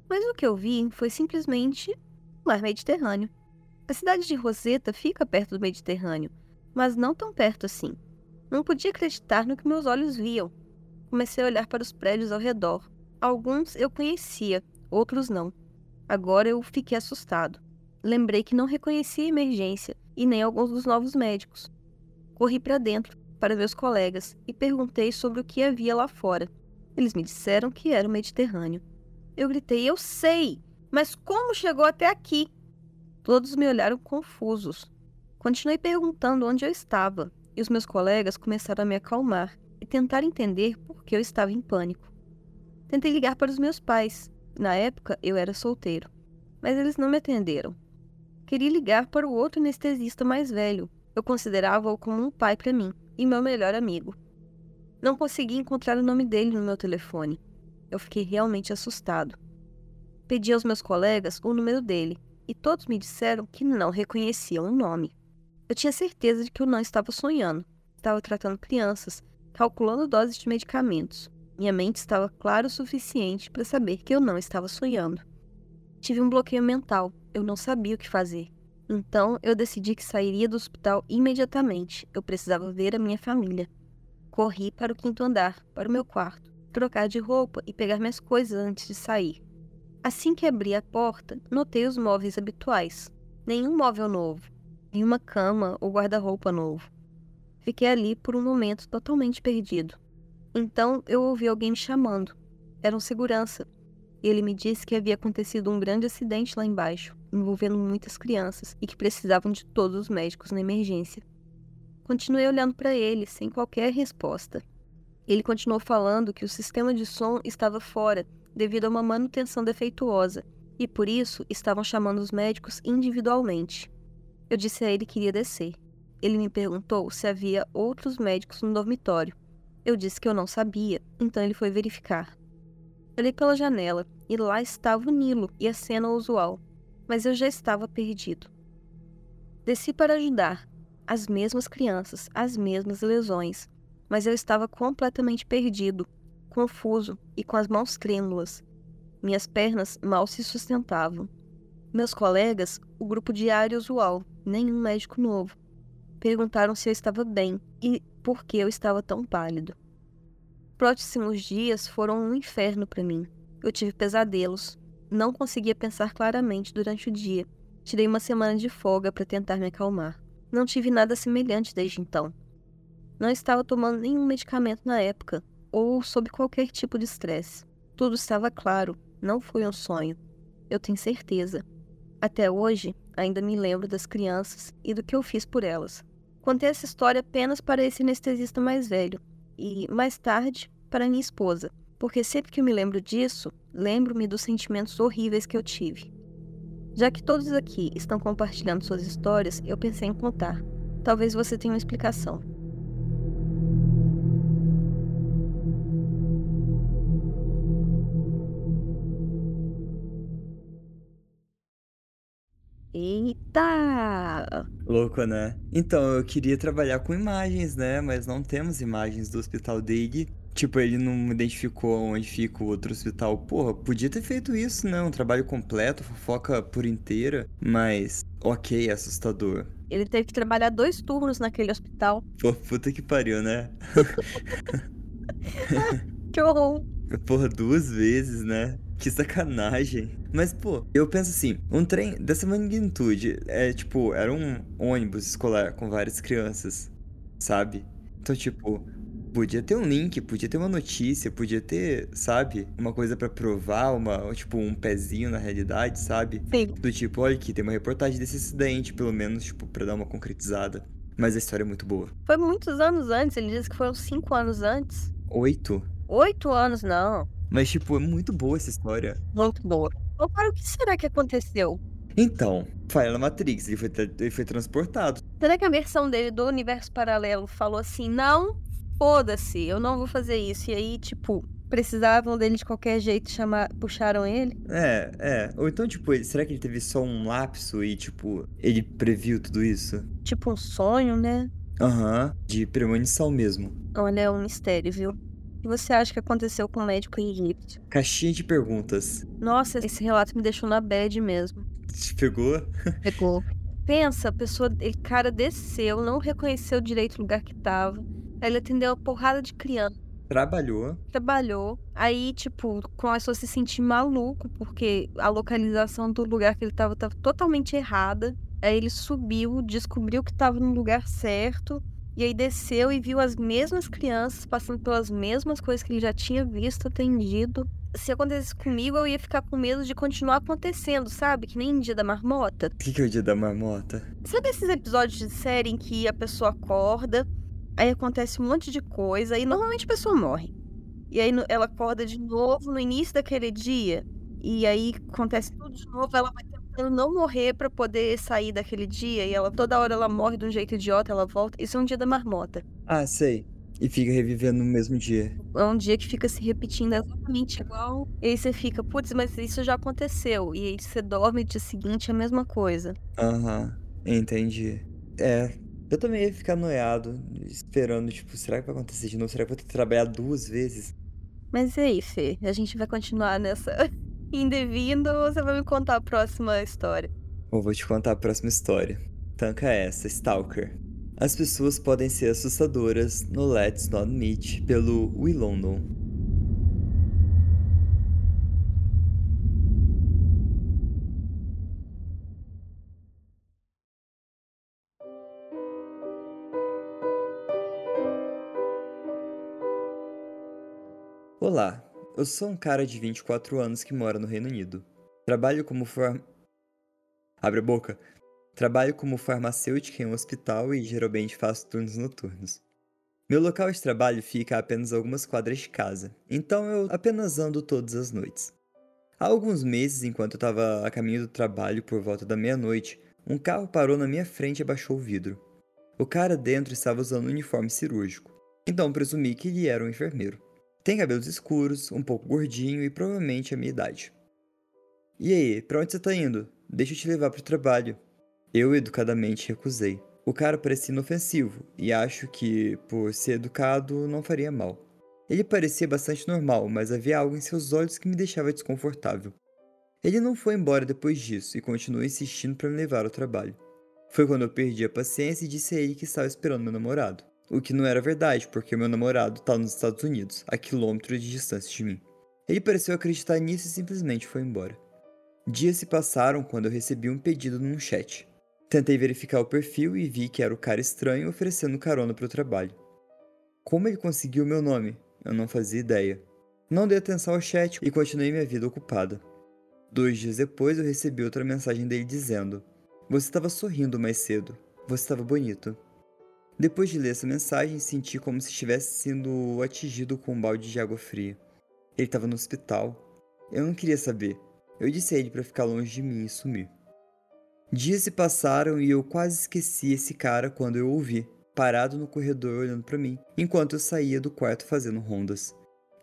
Mas o que eu vi foi simplesmente mar Mediterrâneo. A cidade de Roseta fica perto do Mediterrâneo, mas não tão perto assim. Não podia acreditar no que meus olhos viam. Comecei a olhar para os prédios ao redor. Alguns eu conhecia, outros não. Agora eu fiquei assustado. Lembrei que não reconhecia a emergência e nem alguns dos novos médicos. Corri para dentro para os colegas e perguntei sobre o que havia lá fora. Eles me disseram que era o Mediterrâneo. Eu gritei: Eu sei! Mas como chegou até aqui? Todos me olharam confusos. Continuei perguntando onde eu estava e os meus colegas começaram a me acalmar e tentar entender por que eu estava em pânico. Tentei ligar para os meus pais. Na época, eu era solteiro, mas eles não me atenderam. Queria ligar para o outro anestesista mais velho. Eu considerava-o como um pai para mim e meu melhor amigo. Não consegui encontrar o nome dele no meu telefone. Eu fiquei realmente assustado. Pedi aos meus colegas o número dele e todos me disseram que não reconheciam o nome. Eu tinha certeza de que eu não estava sonhando. Estava tratando crianças, calculando doses de medicamentos. Minha mente estava clara o suficiente para saber que eu não estava sonhando. Tive um bloqueio mental. Eu não sabia o que fazer. Então, eu decidi que sairia do hospital imediatamente. Eu precisava ver a minha família. Corri para o quinto andar, para o meu quarto, trocar de roupa e pegar minhas coisas antes de sair. Assim que abri a porta, notei os móveis habituais. Nenhum móvel novo, em uma cama ou guarda-roupa novo. Fiquei ali por um momento totalmente perdido. Então eu ouvi alguém me chamando. Era um segurança. E ele me disse que havia acontecido um grande acidente lá embaixo, envolvendo muitas crianças e que precisavam de todos os médicos na emergência. Continuei olhando para ele, sem qualquer resposta. Ele continuou falando que o sistema de som estava fora, devido a uma manutenção defeituosa, e por isso estavam chamando os médicos individualmente. Eu disse a ele que iria descer. Ele me perguntou se havia outros médicos no dormitório. Eu disse que eu não sabia, então ele foi verificar. Olhei pela janela e lá estava o Nilo e a cena usual, mas eu já estava perdido. Desci para ajudar. As mesmas crianças, as mesmas lesões, mas eu estava completamente perdido, confuso e com as mãos trêmulas. Minhas pernas mal se sustentavam. Meus colegas, o grupo diário usual, nenhum médico novo. Perguntaram se eu estava bem e por que eu estava tão pálido. Próximos dias foram um inferno para mim. Eu tive pesadelos. Não conseguia pensar claramente durante o dia. Tirei uma semana de folga para tentar me acalmar. Não tive nada semelhante desde então. Não estava tomando nenhum medicamento na época, ou sob qualquer tipo de estresse. Tudo estava claro, não foi um sonho. Eu tenho certeza. Até hoje, ainda me lembro das crianças e do que eu fiz por elas. Contei essa história apenas para esse anestesista mais velho e, mais tarde, para minha esposa, porque sempre que eu me lembro disso, lembro-me dos sentimentos horríveis que eu tive. Já que todos aqui estão compartilhando suas histórias, eu pensei em contar. Talvez você tenha uma explicação. Eita! Louco, né? Então, eu queria trabalhar com imagens, né? Mas não temos imagens do Hospital Dig. Tipo, ele não identificou onde fica o outro hospital. Porra, podia ter feito isso, né? Um trabalho completo, fofoca por inteira. Mas, ok, é assustador. Ele teve que trabalhar dois turnos naquele hospital. Pô, puta que pariu, né? que horror! Porra, duas vezes, né? Que sacanagem. Mas, pô, eu penso assim, um trem dessa magnitude é tipo, era um ônibus escolar com várias crianças, sabe? Então, tipo, podia ter um link, podia ter uma notícia, podia ter, sabe, uma coisa para provar, uma, tipo, um pezinho na realidade, sabe? Sim. Do tipo, olha aqui, tem uma reportagem desse acidente, pelo menos, tipo, pra dar uma concretizada. Mas a história é muito boa. Foi muitos anos antes, ele disse que foram cinco anos antes. Oito? Oito anos, não. Mas, tipo, é muito boa essa história. Muito boa. Agora, o que será que aconteceu? Então, falha na Matrix, ele foi, ele foi transportado. Será que a versão dele do universo paralelo falou assim, não, foda-se, eu não vou fazer isso. E aí, tipo, precisavam dele de qualquer jeito, chamar, puxaram ele? É, é. Ou então, tipo, ele, será que ele teve só um lapso e, tipo, ele previu tudo isso? Tipo um sonho, né? Aham, uhum, de premonição mesmo. Olha, é um mistério, viu? O que você acha que aconteceu com o médico egípcio? Caixinha de perguntas. Nossa, esse relato me deixou na bad mesmo. Te pegou? Pegou. Pensa, a pessoa, ele cara desceu, não reconheceu direito o lugar que tava. Aí ele atendeu uma porrada de criança. Trabalhou. Trabalhou. Aí, tipo, começou a se sentir maluco, porque a localização do lugar que ele tava tava totalmente errada. Aí ele subiu, descobriu que tava no lugar certo. E aí desceu e viu as mesmas crianças passando pelas mesmas coisas que ele já tinha visto, atendido. Se acontecesse comigo, eu ia ficar com medo de continuar acontecendo, sabe? Que nem dia da marmota. O que, que é o dia da marmota? Sabe esses episódios de série em que a pessoa acorda, aí acontece um monte de coisa, e normalmente a pessoa morre. E aí ela acorda de novo no início daquele dia, e aí acontece tudo de novo, ela vai tentando não morrer para poder sair daquele dia e ela toda hora ela morre de um jeito idiota, ela volta. Isso é um dia da marmota. Ah, sei. E fica revivendo no mesmo dia. É um dia que fica se repetindo exatamente igual. E aí você fica, putz, mas isso já aconteceu. E aí você dorme no dia seguinte é a mesma coisa. Aham, uhum, entendi. É, eu também ia ficar noiado, esperando, tipo, será que vai acontecer de novo? Será que eu vou ter que trabalhar duas vezes? Mas e aí, Fê? A gente vai continuar nessa indo ou você vai me contar a próxima história? Eu vou te contar a próxima história. Tanca essa, Stalker. As pessoas podem ser assustadoras no Let's Not Meet pelo We London. Olá, eu sou um cara de 24 anos que mora no Reino Unido. Trabalho como form... Abre a boca. Trabalho como farmacêutica em um hospital e geralmente faço turnos noturnos. Meu local de trabalho fica a apenas algumas quadras de casa, então eu apenas ando todas as noites. Há alguns meses, enquanto eu estava a caminho do trabalho por volta da meia-noite, um carro parou na minha frente e abaixou o vidro. O cara dentro estava usando um uniforme cirúrgico, então presumi que ele era um enfermeiro. Tem cabelos escuros, um pouco gordinho e provavelmente a minha idade. E aí, pra onde você tá indo? Deixa eu te levar pro trabalho. Eu educadamente recusei. O cara parecia inofensivo e acho que, por ser educado, não faria mal. Ele parecia bastante normal, mas havia algo em seus olhos que me deixava desconfortável. Ele não foi embora depois disso e continuou insistindo para me levar ao trabalho. Foi quando eu perdi a paciência e disse a ele que estava esperando meu namorado. O que não era verdade, porque meu namorado está nos Estados Unidos, a quilômetros de distância de mim. Ele pareceu acreditar nisso e simplesmente foi embora. Dias se passaram quando eu recebi um pedido num chat. Tentei verificar o perfil e vi que era o cara estranho oferecendo carona para o trabalho. Como ele conseguiu meu nome? Eu não fazia ideia. Não dei atenção ao chat e continuei minha vida ocupada. Dois dias depois eu recebi outra mensagem dele dizendo: Você estava sorrindo mais cedo. Você estava bonito. Depois de ler essa mensagem, senti como se estivesse sendo atingido com um balde de água fria. Ele estava no hospital. Eu não queria saber. Eu disse a ele para ficar longe de mim e sumir. Dias se passaram e eu quase esqueci esse cara quando eu o ouvi, parado no corredor olhando para mim, enquanto eu saía do quarto fazendo rondas.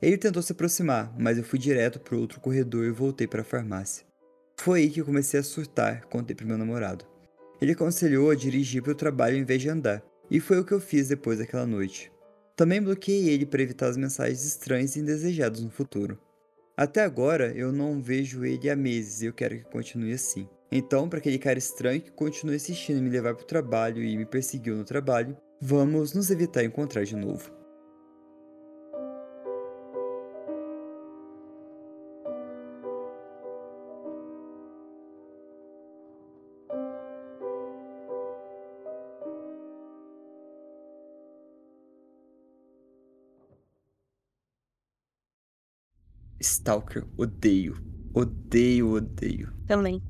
Ele tentou se aproximar, mas eu fui direto para outro corredor e voltei para a farmácia. Foi aí que eu comecei a surtar, contei para meu namorado. Ele aconselhou a dirigir para o trabalho em vez de andar, e foi o que eu fiz depois daquela noite. Também bloqueei ele para evitar as mensagens estranhas e indesejadas no futuro. Até agora eu não vejo ele há meses e eu quero que continue assim. Então, para aquele cara estranho que continua insistindo em me levar para o trabalho e me perseguiu no trabalho, vamos nos evitar encontrar de novo. Stalker, odeio. Odeio, odeio. Também.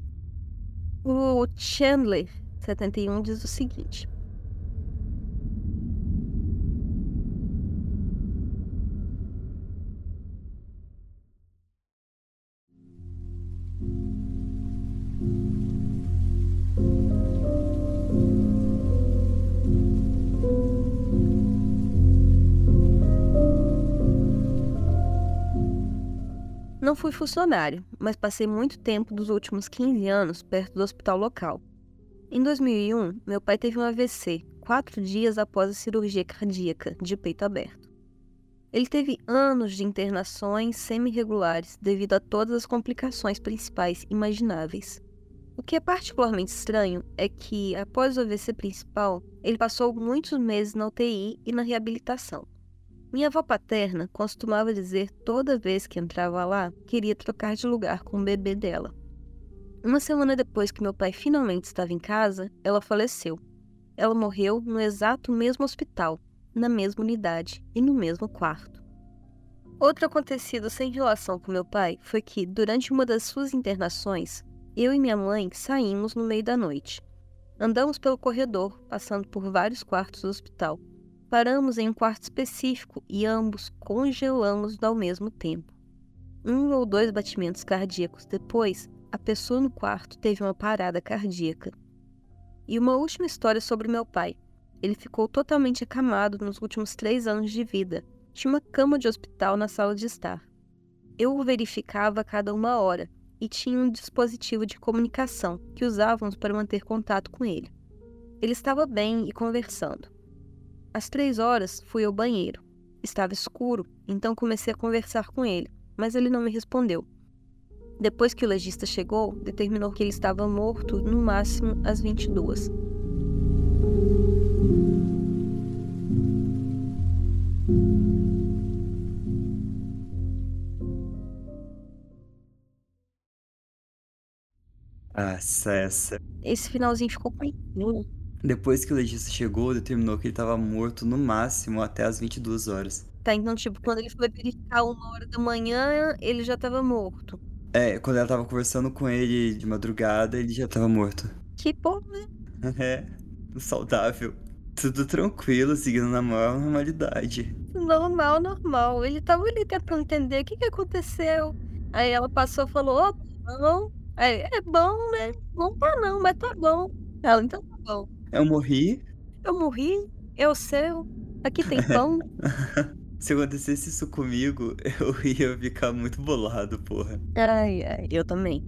O Chandler, 71, diz o seguinte: fui funcionário, mas passei muito tempo dos últimos 15 anos perto do hospital local. Em 2001, meu pai teve um AVC, quatro dias após a cirurgia cardíaca de peito aberto. Ele teve anos de internações semi-regulares devido a todas as complicações principais imagináveis. O que é particularmente estranho é que, após o AVC principal, ele passou muitos meses na UTI e na reabilitação. Minha avó paterna costumava dizer toda vez que entrava lá queria trocar de lugar com o bebê dela. Uma semana depois que meu pai finalmente estava em casa, ela faleceu. Ela morreu no exato mesmo hospital, na mesma unidade e no mesmo quarto. Outro acontecido sem relação com meu pai foi que, durante uma das suas internações, eu e minha mãe saímos no meio da noite. Andamos pelo corredor, passando por vários quartos do hospital Paramos em um quarto específico e ambos congelamos ao mesmo tempo. Um ou dois batimentos cardíacos depois, a pessoa no quarto teve uma parada cardíaca. E uma última história sobre meu pai. Ele ficou totalmente acamado nos últimos três anos de vida. Tinha uma cama de hospital na sala de estar. Eu o verificava a cada uma hora e tinha um dispositivo de comunicação que usávamos para manter contato com ele. Ele estava bem e conversando. Às três horas, fui ao banheiro. Estava escuro, então comecei a conversar com ele, mas ele não me respondeu. Depois que o legista chegou, determinou que ele estava morto no máximo às 22. Ah, essa. Esse finalzinho ficou com depois que o legista chegou, determinou que ele estava morto no máximo até as 22 horas. Tá, então, tipo, quando ele foi verificar uma hora da manhã, ele já estava morto. É, quando ela tava conversando com ele de madrugada, ele já estava morto. Que bom, né? é, saudável. Tudo tranquilo, seguindo na maior normalidade. Normal, normal. Ele tava ali tentando entender o que, que aconteceu. Aí ela passou e falou, ó, oh, não. Aí, é bom, né? Bom tá não, mas tá bom. Ela, então tá bom. Eu morri. Eu morri, eu seu. Aqui tem pão. Se acontecesse isso comigo, eu ia ficar muito bolado, porra. Ai, ai, eu também.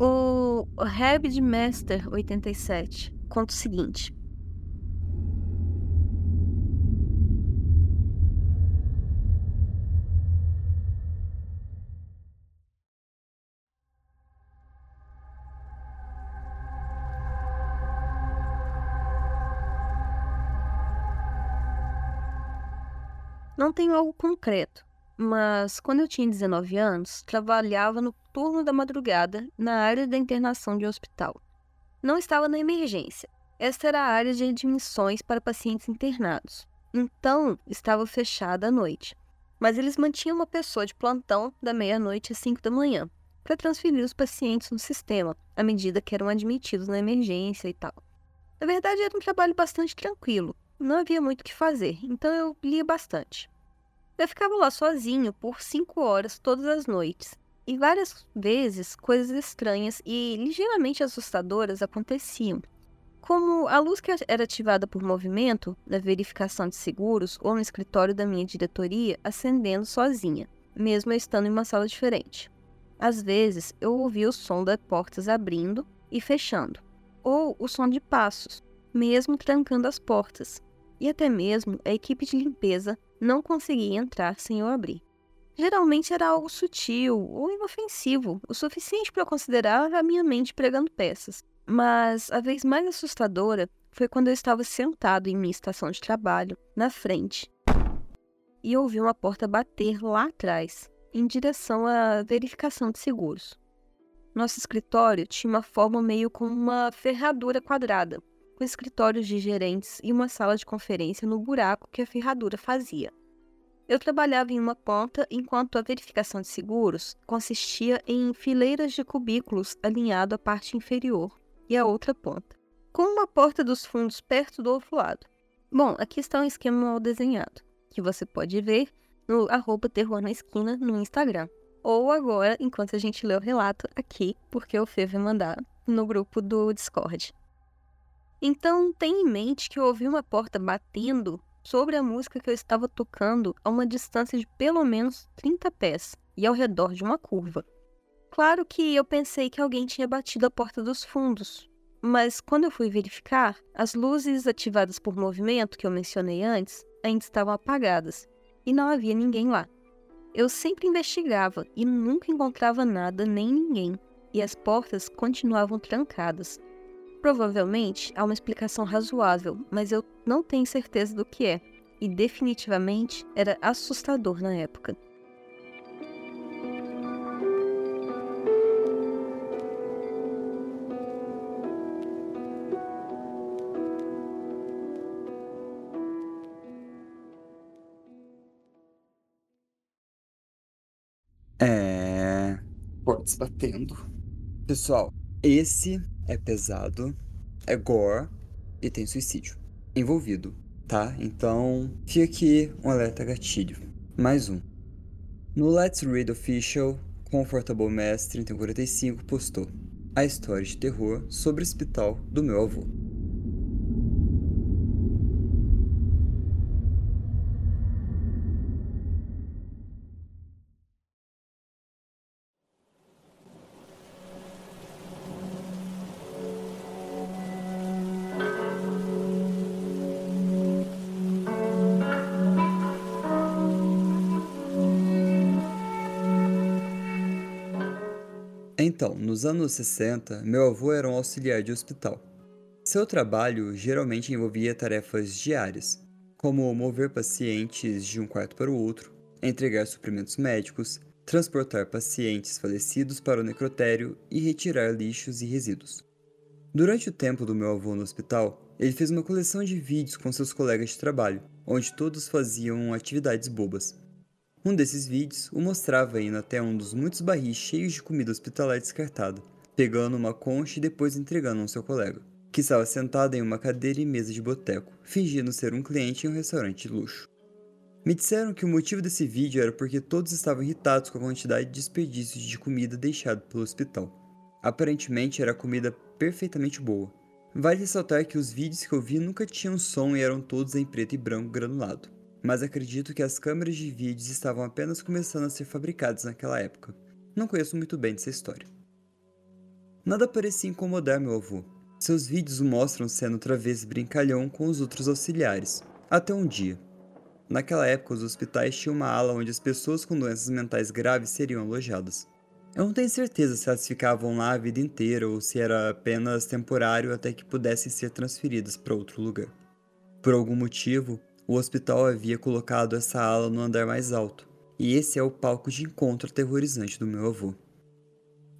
O, Rabbit Master 87 conta o seguinte: Não tenho algo concreto, mas quando eu tinha 19 anos, trabalhava no turno da madrugada na área da internação de hospital. não estava na emergência. Esta era a área de admissões para pacientes internados. Então, estava fechada à noite. Mas eles mantinham uma pessoa de plantão da meia-noite às 5 da manhã para transferir os pacientes no sistema, à medida que eram admitidos na emergência e tal. Na verdade, era um trabalho bastante tranquilo. Não havia muito o que fazer, então eu lia bastante. Eu ficava lá sozinho por cinco horas todas as noites, e várias vezes coisas estranhas e ligeiramente assustadoras aconteciam. Como a luz que era ativada por movimento, na verificação de seguros ou no escritório da minha diretoria, acendendo sozinha, mesmo eu estando em uma sala diferente. Às vezes eu ouvia o som das portas abrindo e fechando, ou o som de passos, mesmo trancando as portas, e até mesmo a equipe de limpeza não conseguia entrar sem eu abrir. Geralmente era algo sutil ou inofensivo, o suficiente para eu considerar a minha mente pregando peças. Mas a vez mais assustadora foi quando eu estava sentado em minha estação de trabalho, na frente, e ouvi uma porta bater lá atrás, em direção à verificação de seguros. Nosso escritório tinha uma forma meio como uma ferradura quadrada, escritórios de gerentes e uma sala de conferência no buraco que a ferradura fazia. Eu trabalhava em uma ponta, enquanto a verificação de seguros consistia em fileiras de cubículos alinhado à parte inferior e à outra ponta, com uma porta dos fundos perto do outro lado. Bom, aqui está um esquema mal desenhado, que você pode ver no arroba terror na esquina no Instagram. Ou agora, enquanto a gente lê o relato aqui, porque o Fê vai mandar no grupo do Discord. Então, tenha em mente que eu ouvi uma porta batendo sobre a música que eu estava tocando a uma distância de pelo menos 30 pés e ao redor de uma curva. Claro que eu pensei que alguém tinha batido a porta dos fundos, mas quando eu fui verificar, as luzes ativadas por movimento que eu mencionei antes ainda estavam apagadas e não havia ninguém lá. Eu sempre investigava e nunca encontrava nada nem ninguém, e as portas continuavam trancadas, Provavelmente há uma explicação razoável, mas eu não tenho certeza do que é, e definitivamente era assustador na época. É. Portas batendo. Pessoal, esse é pesado, é gore e tem suicídio envolvido, tá? Então, fica aqui um alerta gatilho. Mais um. No Let's Read Official, Comfortable Mass 3045 postou a história de terror sobre o hospital do meu avô. Então, nos anos 60, meu avô era um auxiliar de hospital. Seu trabalho geralmente envolvia tarefas diárias, como mover pacientes de um quarto para o outro, entregar suprimentos médicos, transportar pacientes falecidos para o necrotério e retirar lixos e resíduos. Durante o tempo do meu avô no hospital, ele fez uma coleção de vídeos com seus colegas de trabalho, onde todos faziam atividades bobas. Um desses vídeos o mostrava indo até um dos muitos barris cheios de comida hospitalar descartada, pegando uma concha e depois entregando ao seu colega, que estava sentado em uma cadeira e mesa de boteco, fingindo ser um cliente em um restaurante de luxo. Me disseram que o motivo desse vídeo era porque todos estavam irritados com a quantidade de desperdícios de comida deixado pelo hospital. Aparentemente era comida perfeitamente boa. Vale ressaltar que os vídeos que eu vi nunca tinham som e eram todos em preto e branco granulado mas acredito que as câmeras de vídeos estavam apenas começando a ser fabricadas naquela época. Não conheço muito bem dessa história. Nada parecia incomodar meu avô. Seus vídeos mostram sendo outra vez brincalhão com os outros auxiliares, até um dia. Naquela época, os hospitais tinham uma ala onde as pessoas com doenças mentais graves seriam alojadas. Eu não tenho certeza se elas ficavam lá a vida inteira ou se era apenas temporário até que pudessem ser transferidas para outro lugar. Por algum motivo, o hospital havia colocado essa ala no andar mais alto, e esse é o palco de encontro aterrorizante do meu avô.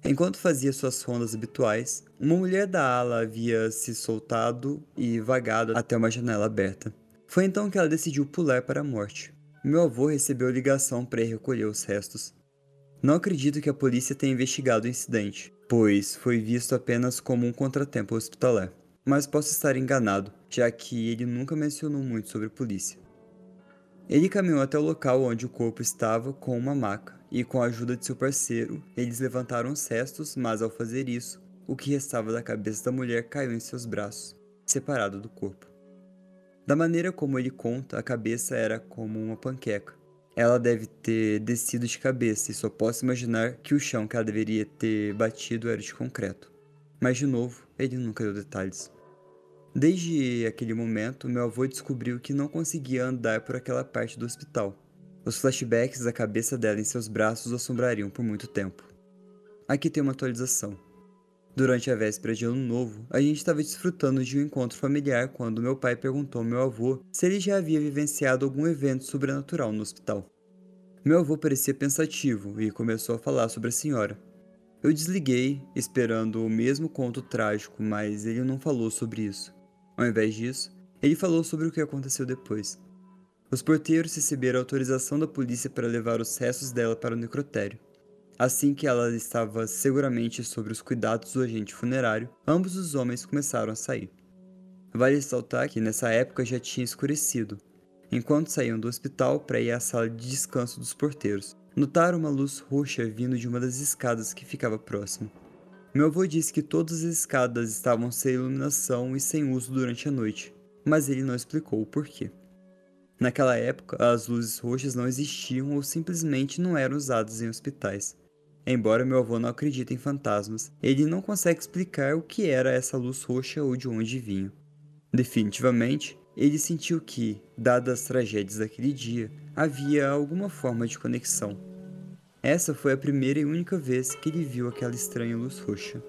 Enquanto fazia suas rondas habituais, uma mulher da ala havia se soltado e vagado até uma janela aberta. Foi então que ela decidiu pular para a morte. Meu avô recebeu ligação para ir recolher os restos. Não acredito que a polícia tenha investigado o incidente, pois foi visto apenas como um contratempo hospitalar. Mas posso estar enganado, já que ele nunca mencionou muito sobre polícia. Ele caminhou até o local onde o corpo estava com uma maca, e com a ajuda de seu parceiro, eles levantaram os restos, mas ao fazer isso, o que restava da cabeça da mulher caiu em seus braços, separado do corpo. Da maneira como ele conta, a cabeça era como uma panqueca. Ela deve ter descido de cabeça e só posso imaginar que o chão que ela deveria ter batido era de concreto. Mas de novo, ele nunca deu detalhes. Desde aquele momento, meu avô descobriu que não conseguia andar por aquela parte do hospital. Os flashbacks da cabeça dela em seus braços o assombrariam por muito tempo. Aqui tem uma atualização. Durante a véspera de ano novo, a gente estava desfrutando de um encontro familiar quando meu pai perguntou ao meu avô se ele já havia vivenciado algum evento sobrenatural no hospital. Meu avô parecia pensativo e começou a falar sobre a senhora. Eu desliguei, esperando o mesmo conto trágico, mas ele não falou sobre isso. Ao invés disso, ele falou sobre o que aconteceu depois. Os porteiros receberam autorização da polícia para levar os restos dela para o necrotério. Assim que ela estava seguramente sobre os cuidados do agente funerário, ambos os homens começaram a sair. Vale ressaltar que nessa época já tinha escurecido. Enquanto saíam do hospital para ir à sala de descanso dos porteiros, notaram uma luz roxa vindo de uma das escadas que ficava próximo. Meu avô disse que todas as escadas estavam sem iluminação e sem uso durante a noite, mas ele não explicou o porquê. Naquela época, as luzes roxas não existiam ou simplesmente não eram usadas em hospitais. Embora meu avô não acredite em fantasmas, ele não consegue explicar o que era essa luz roxa ou de onde vinha. Definitivamente, ele sentiu que, dadas as tragédias daquele dia, havia alguma forma de conexão. Essa foi a primeira e única vez que ele viu aquela estranha luz roxa.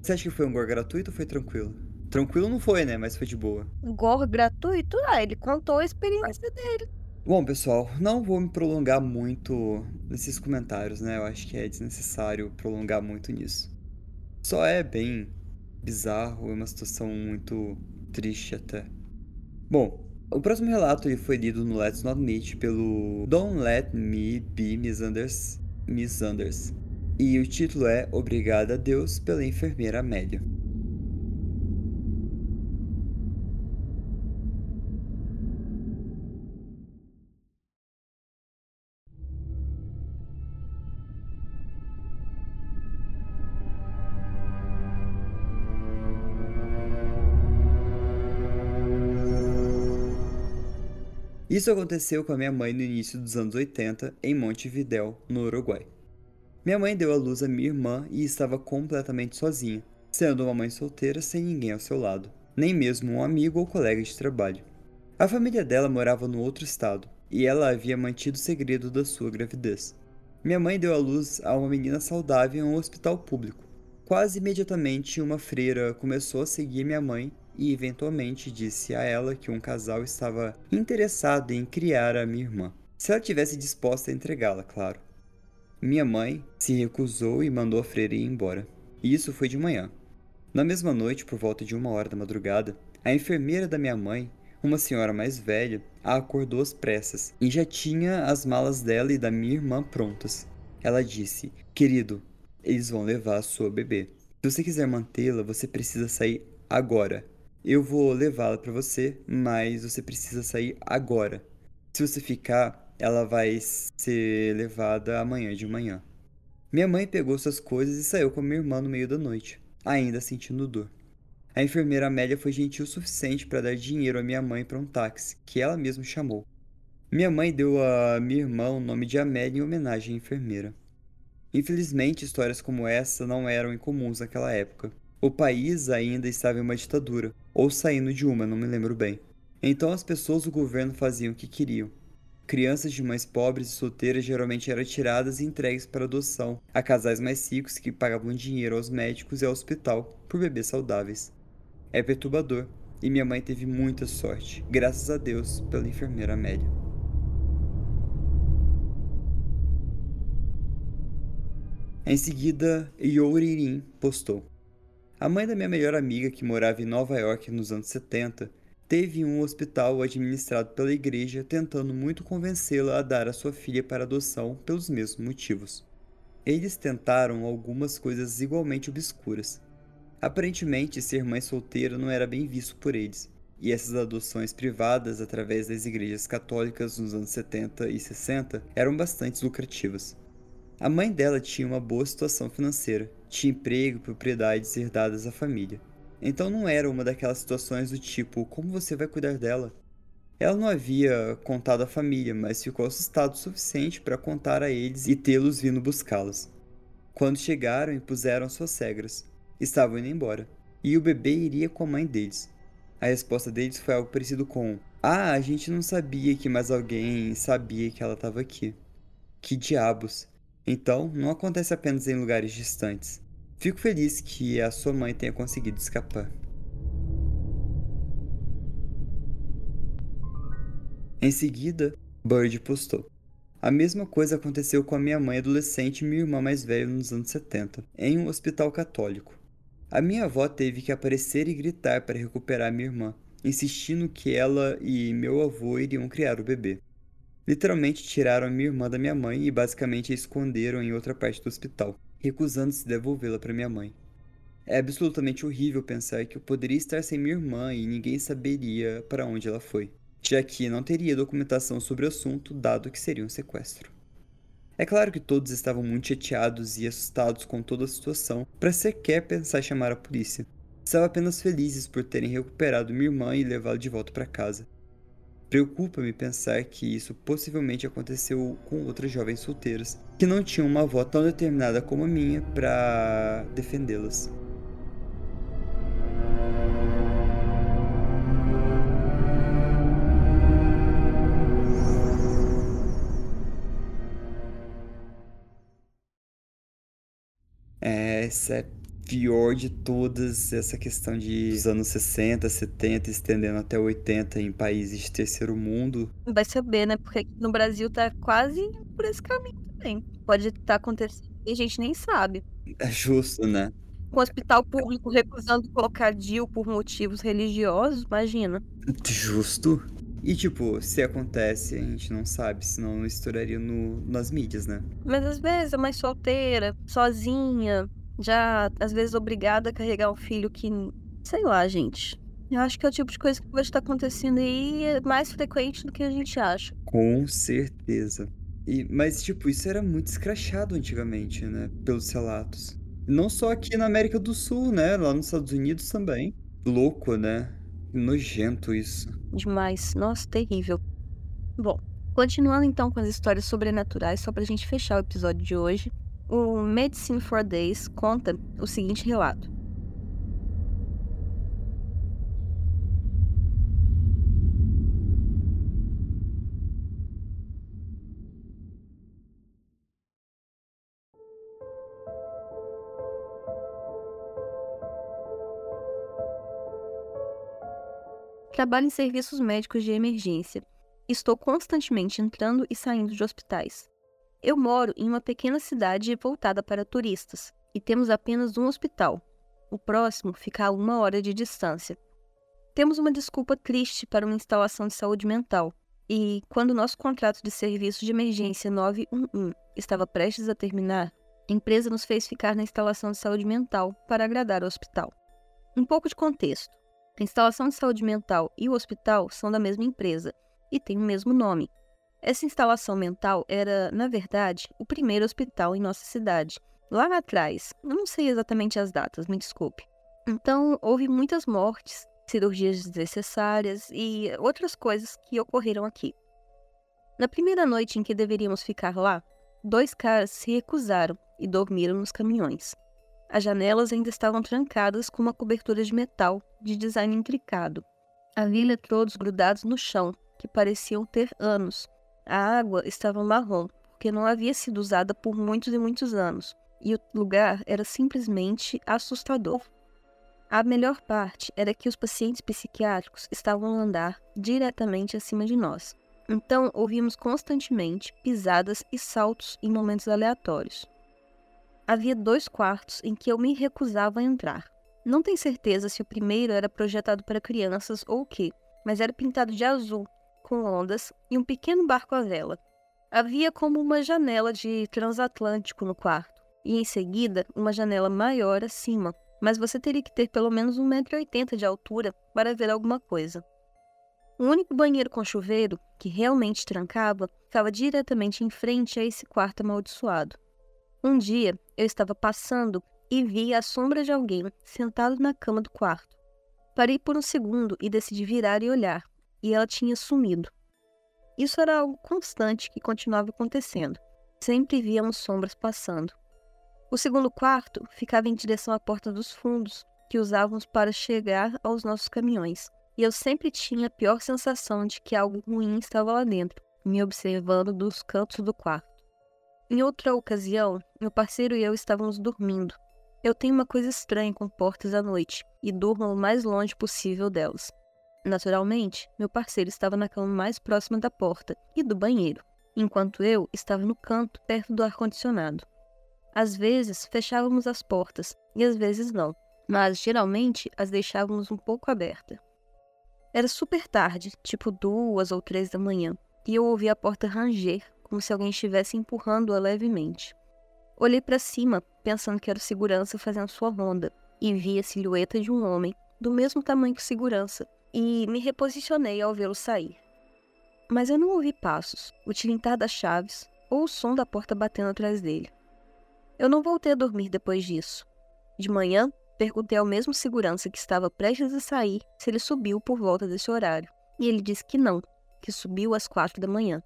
Você acha que foi um gore gratuito ou foi tranquilo? Tranquilo não foi, né? Mas foi de boa. Gore gratuito? Ah, ele contou a experiência dele. Bom, pessoal, não vou me prolongar muito nesses comentários, né? Eu acho que é desnecessário prolongar muito nisso. Só é bem bizarro, é uma situação muito triste até. Bom, o próximo relato ele foi lido no Let's Not Meet pelo Don't Let Me Be Misunders, Misunders e o título é Obrigada a Deus pela enfermeira Amélia. Isso aconteceu com a minha mãe no início dos anos 80 em Montevidéu, no Uruguai. Minha mãe deu à luz a minha irmã e estava completamente sozinha, sendo uma mãe solteira sem ninguém ao seu lado, nem mesmo um amigo ou colega de trabalho. A família dela morava no outro estado, e ela havia mantido o segredo da sua gravidez. Minha mãe deu à luz a uma menina saudável em um hospital público. Quase imediatamente, uma freira começou a seguir minha mãe e eventualmente disse a ela que um casal estava interessado em criar a minha irmã, se ela tivesse disposta a entregá-la, claro. Minha mãe se recusou e mandou a freira ir embora. E isso foi de manhã. Na mesma noite, por volta de uma hora da madrugada, a enfermeira da minha mãe, uma senhora mais velha, a acordou às pressas e já tinha as malas dela e da minha irmã prontas. Ela disse: Querido, eles vão levar a sua bebê. Se você quiser mantê-la, você precisa sair agora. Eu vou levá-la para você, mas você precisa sair agora. Se você ficar, ela vai ser levada amanhã de manhã. Minha mãe pegou suas coisas e saiu com minha irmã no meio da noite, ainda sentindo dor. A enfermeira Amélia foi gentil o suficiente para dar dinheiro à minha mãe para um táxi, que ela mesma chamou. Minha mãe deu a minha irmã o nome de Amélia em homenagem à enfermeira. Infelizmente, histórias como essa não eram incomuns naquela época. O país ainda estava em uma ditadura, ou saindo de uma, não me lembro bem. Então as pessoas do governo faziam o que queriam, Crianças de mães pobres e solteiras geralmente eram tiradas e entregues para adoção a casais mais ricos que pagavam dinheiro aos médicos e ao hospital por bebês saudáveis. É perturbador, e minha mãe teve muita sorte, graças a Deus pela enfermeira Amélia. Em seguida, Youririn postou. A mãe da minha melhor amiga, que morava em Nova York nos anos 70, teve um hospital administrado pela igreja tentando muito convencê-la a dar a sua filha para adoção pelos mesmos motivos. Eles tentaram algumas coisas igualmente obscuras. Aparentemente, ser mãe solteira não era bem visto por eles, e essas adoções privadas através das igrejas católicas nos anos 70 e 60 eram bastante lucrativas. A mãe dela tinha uma boa situação financeira, tinha emprego e propriedades herdadas à família. Então não era uma daquelas situações do tipo: como você vai cuidar dela? Ela não havia contado à família, mas ficou assustado o suficiente para contar a eles e tê-los vindo buscá-las. Quando chegaram, impuseram suas regras. Estavam indo embora. E o bebê iria com a mãe deles. A resposta deles foi algo parecido com: Ah, a gente não sabia que mais alguém sabia que ela estava aqui. Que diabos! Então, não acontece apenas em lugares distantes. Fico feliz que a sua mãe tenha conseguido escapar. Em seguida, Bird postou. A mesma coisa aconteceu com a minha mãe adolescente e minha irmã mais velha nos anos 70, em um hospital católico. A minha avó teve que aparecer e gritar para recuperar minha irmã, insistindo que ela e meu avô iriam criar o bebê. Literalmente tiraram a minha irmã da minha mãe e basicamente a esconderam em outra parte do hospital recusando-se devolvê-la para minha mãe. É absolutamente horrível pensar que eu poderia estar sem minha irmã e ninguém saberia para onde ela foi, já que não teria documentação sobre o assunto, dado que seria um sequestro. É claro que todos estavam muito chateados e assustados com toda a situação, para sequer pensar em chamar a polícia. Estavam apenas felizes por terem recuperado minha irmã e levá-la de volta para casa. Preocupa-me pensar que isso possivelmente aconteceu com outras jovens solteiras, que não tinham uma avó tão determinada como a minha para defendê-las. É pior de todas, essa questão de os anos 60, 70, estendendo até 80 em países de terceiro mundo. Vai saber, né? Porque no Brasil tá quase por esse caminho também. Pode estar tá acontecendo e a gente nem sabe. É justo, né? Com o hospital público recusando colocar DIL por motivos religiosos, imagina. Justo. E, tipo, se acontece, a gente não sabe, senão não estouraria no, nas mídias, né? Mas às vezes é mais solteira, sozinha, já às vezes obrigada a carregar um filho que, sei lá, gente. Eu acho que é o tipo de coisa que pode estar acontecendo aí é mais frequente do que a gente acha. Com certeza. E, mas, tipo, isso era muito escrachado antigamente, né? Pelos relatos. Não só aqui na América do Sul, né? Lá nos Estados Unidos também. Louco, né? Nojento isso. Demais. Nossa, terrível. Bom, continuando então com as histórias sobrenaturais, só pra gente fechar o episódio de hoje. O Medicine for Days conta o seguinte relato. Trabalho em serviços médicos de emergência. Estou constantemente entrando e saindo de hospitais. Eu moro em uma pequena cidade voltada para turistas e temos apenas um hospital. O próximo fica a uma hora de distância. Temos uma desculpa triste para uma instalação de saúde mental, e quando nosso contrato de serviço de emergência 911 estava prestes a terminar, a empresa nos fez ficar na instalação de saúde mental para agradar o hospital. Um pouco de contexto: a instalação de saúde mental e o hospital são da mesma empresa e têm o mesmo nome, essa instalação mental era, na verdade, o primeiro hospital em nossa cidade. Lá atrás, não sei exatamente as datas, me desculpe. Então, houve muitas mortes, cirurgias desnecessárias e outras coisas que ocorreram aqui. Na primeira noite em que deveríamos ficar lá, dois caras se recusaram e dormiram nos caminhões. As janelas ainda estavam trancadas com uma cobertura de metal de design intricado. Havia eletrodos grudados no chão que pareciam ter anos A água estava marrom, porque não havia sido usada por muitos e muitos anos, e o lugar era simplesmente assustador. A melhor parte era que os pacientes psiquiátricos estavam no andar diretamente acima de nós. Então ouvimos constantemente pisadas e saltos em momentos aleatórios. Havia dois quartos em que eu me recusava a entrar. Não tenho certeza se o primeiro era projetado para crianças ou o quê, mas era pintado de azul, com ondas e um pequeno barco à vela. Havia como uma janela de transatlântico no quarto, e em seguida uma janela maior acima, mas você teria que ter pelo menos 1,80m de altura para ver alguma coisa. O único banheiro com chuveiro, que realmente trancava, ficava diretamente em frente a esse quarto amaldiçoado. Um dia, eu estava passando e vi a sombra de alguém sentado na cama do quarto. Parei por um segundo e decidi virar e olhar, e ela tinha sumido. Isso era algo constante que continuava acontecendo. Sempre víamos sombras passando. O segundo quarto ficava em direção à porta dos fundos, que usávamos para chegar aos nossos caminhões, e eu sempre tinha a pior sensação de que algo ruim estava lá dentro, me observando dos cantos do quarto. Em outra ocasião, meu parceiro e eu estávamos dormindo. Eu tenho uma coisa estranha com portas à noite e durmo o mais longe possível delas. Naturalmente, meu parceiro estava na cama mais próxima da porta e do banheiro, enquanto eu estava no canto perto do ar-condicionado. Às vezes fechávamos as portas e às vezes não, mas geralmente as deixávamos um pouco abertas. Era super tarde, tipo duas ou três da manhã, e eu ouvi a porta ranger, como se alguém estivesse empurrando-a levemente. Olhei para cima, pensando que era o segurança fazendo sua ronda, e vi a silhueta de um homem, do mesmo tamanho que o segurança, e me reposicionei ao vê-lo sair. Mas eu não ouvi passos, o tilintar das chaves ou o som da porta batendo atrás dele. Eu não voltei a dormir depois disso. De manhã, perguntei ao mesmo segurança que estava prestes a sair se ele subiu por volta desse horário, e ele disse que não, que subiu às quatro da manhã.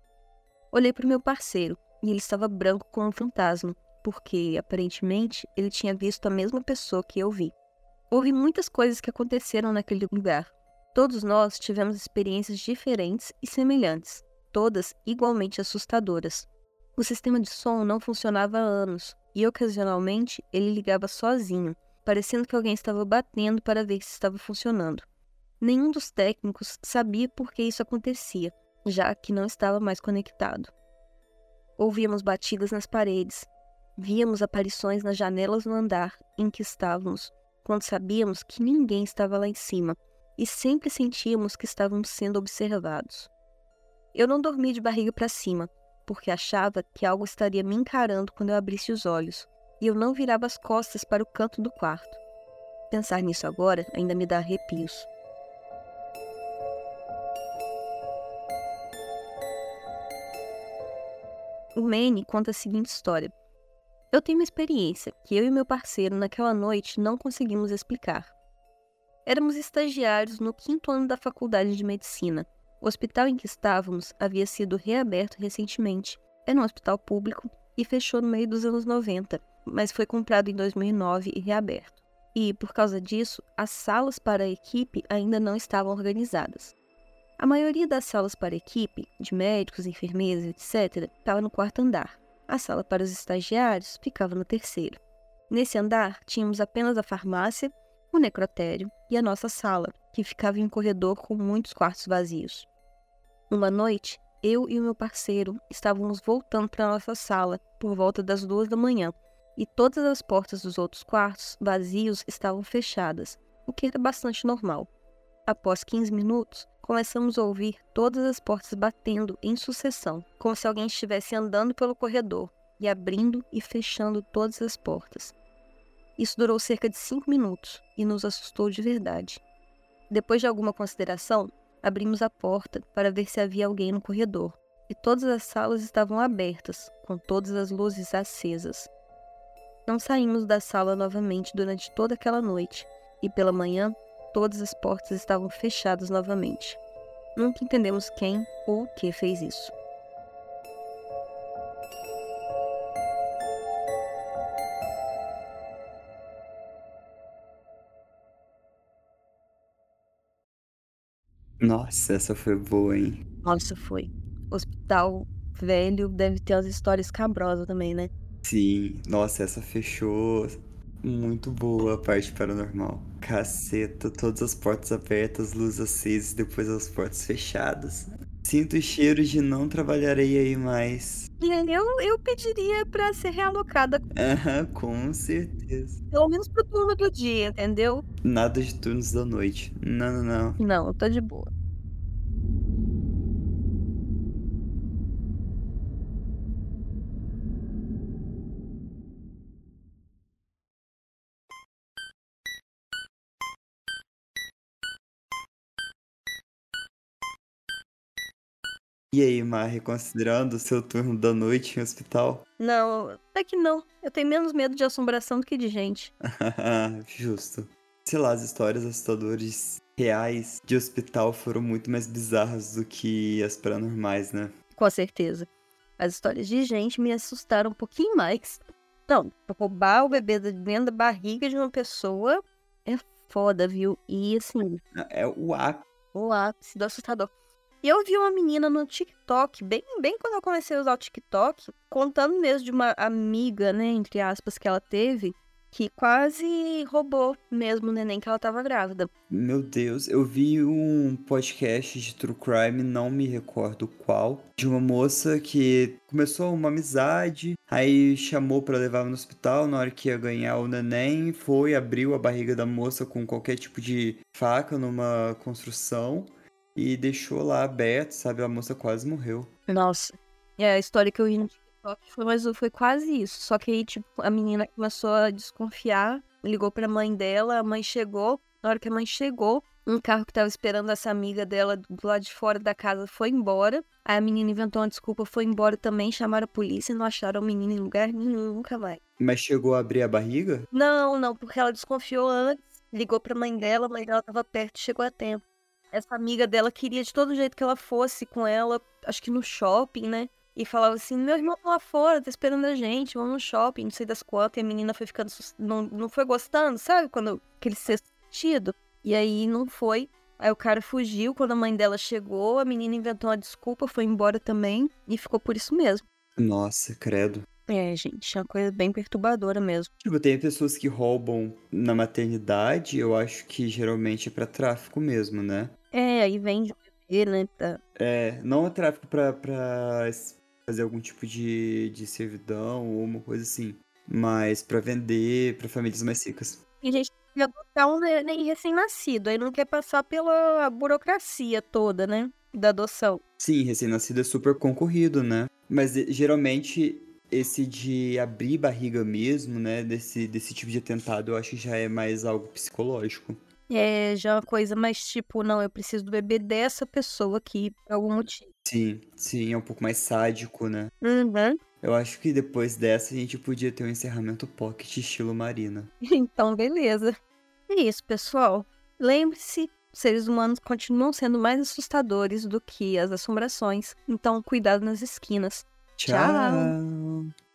Olhei para o meu parceiro, e ele estava branco como um fantasma, porque, aparentemente, ele tinha visto a mesma pessoa que eu vi. Houve muitas coisas que aconteceram naquele lugar. Todos nós tivemos experiências diferentes e semelhantes, todas igualmente assustadoras. O sistema de som não funcionava há anos, e ocasionalmente ele ligava sozinho, parecendo que alguém estava batendo para ver se estava funcionando. Nenhum dos técnicos sabia por que isso acontecia, já que não estava mais conectado. Ouvíamos batidas nas paredes, víamos aparições nas janelas no andar em que estávamos, quando sabíamos que ninguém estava lá em cima, e sempre sentíamos que estávamos sendo observados. Eu não dormi de barriga para cima, porque achava que algo estaria me encarando quando eu abrisse os olhos, e eu não virava as costas para o canto do quarto. Pensar nisso agora ainda me dá arrepios. O Manny conta a seguinte história. Eu tenho uma experiência que eu e meu parceiro naquela noite não conseguimos explicar. Éramos estagiários no quinto ano da faculdade de medicina o hospital em que estávamos havia sido reaberto recentemente. Era um hospital público e fechou no meio dos anos 90, mas foi comprado em 2009 e reaberto. E, por causa disso, as salas para a equipe ainda não estavam organizadas. A maioria das salas para a equipe, de médicos, enfermeiras, etc., estava no quarto andar. A sala para os estagiários ficava no terceiro. Nesse andar, tínhamos apenas a farmácia, o necrotério e a nossa sala, que ficava em um corredor com muitos quartos vazios. Uma noite, eu e o meu parceiro estávamos voltando para nossa sala por volta das duas da manhã e todas as portas dos outros quartos vazios estavam fechadas, o que era bastante normal. Após 15 minutos, começamos a ouvir todas as portas batendo em sucessão, como se alguém estivesse andando pelo corredor e abrindo e fechando todas as portas. Isso durou cerca de cinco minutos e nos assustou de verdade. Depois de alguma consideração, Abrimos a porta para ver se havia alguém no corredor, e todas as salas estavam abertas, com todas as luzes acesas. Não saímos da sala novamente durante toda aquela noite, e pela manhã todas as portas estavam fechadas novamente. Nunca entendemos quem ou o que fez isso. Nossa, essa foi boa, hein? Nossa, foi. hospital velho deve ter umas histórias cabrosas também, né? Sim, nossa, essa fechou muito boa a parte paranormal. Caceta, todas as portas abertas, luzes acesas, depois as portas fechadas. Sinto o cheiro de não trabalharei aí mais. Eu, eu pediria pra ser realocada. Aham, com certeza. Pelo menos pro turno do dia, entendeu? Nada de turnos da noite. Não, não, não. Não, eu tô de boa. E aí, Mar, reconsiderando o seu turno da noite em hospital? Não, até que não. Eu tenho menos medo de assombração do que de gente. Justo. Sei lá, as histórias assustadoras reais de hospital foram muito mais bizarras do que as paranormais, né? Com certeza. As histórias de gente me assustaram um pouquinho mais. Não, roubar o bebê dentro da barriga de uma pessoa é foda, viu? E assim. É o ápice. O ápice do assustador. E eu vi uma menina no TikTok, bem, bem quando eu comecei a usar o TikTok, contando mesmo de uma amiga, né, entre aspas, que ela teve, que quase roubou mesmo o neném que ela tava grávida. Meu Deus, eu vi um podcast de True Crime, não me recordo qual, de uma moça que começou uma amizade, aí chamou para levar no hospital na hora que ia ganhar o neném, foi, abriu a barriga da moça com qualquer tipo de faca numa construção e deixou lá aberto, sabe? A moça quase morreu. Nossa. É, a história que eu vi no TikTok foi, mas foi quase isso. Só que aí, tipo, a menina começou a desconfiar, ligou pra mãe dela, a mãe chegou. Na hora que a mãe chegou, um carro que tava esperando essa amiga dela do lado de fora da casa foi embora. Aí a menina inventou uma desculpa, foi embora também, chamaram a polícia e não acharam o menino em lugar nenhum, nunca mais. Mas chegou a abrir a barriga? Não, não, porque ela desconfiou antes, ligou pra mãe dela, a mãe dela tava perto e chegou a tempo essa amiga dela queria de todo jeito que ela fosse com ela, acho que no shopping, né? E falava assim: meu irmão tá lá fora, tá esperando a gente, vamos no shopping, não sei das quantas. E a menina foi ficando. Não, não foi gostando, sabe? Quando aquele sexto sentido. E aí não foi. Aí o cara fugiu. Quando a mãe dela chegou, a menina inventou uma desculpa, foi embora também. E ficou por isso mesmo. Nossa, credo. É, gente, é uma coisa bem perturbadora mesmo. Tipo, tem pessoas que roubam na maternidade, eu acho que geralmente é pra tráfico mesmo, né? É, aí vende né? Pra... É, não é tráfico pra, pra fazer algum tipo de, de servidão ou uma coisa assim, mas pra vender pra famílias mais ricas. E gente quer adotar um neném recém-nascido, aí não quer passar pela burocracia toda, né? Da adoção. Sim, recém-nascido é super concorrido, né? Mas geralmente esse de abrir barriga mesmo, né? Desse, desse tipo de atentado, eu acho que já é mais algo psicológico. É já uma coisa mais tipo, não, eu preciso do bebê dessa pessoa aqui por algum motivo. Sim, sim, é um pouco mais sádico, né? Uhum. Eu acho que depois dessa a gente podia ter um encerramento pocket estilo Marina. Então, beleza. É isso, pessoal. Lembre-se, seres humanos continuam sendo mais assustadores do que as assombrações. Então, cuidado nas esquinas. Tchau. Tchau.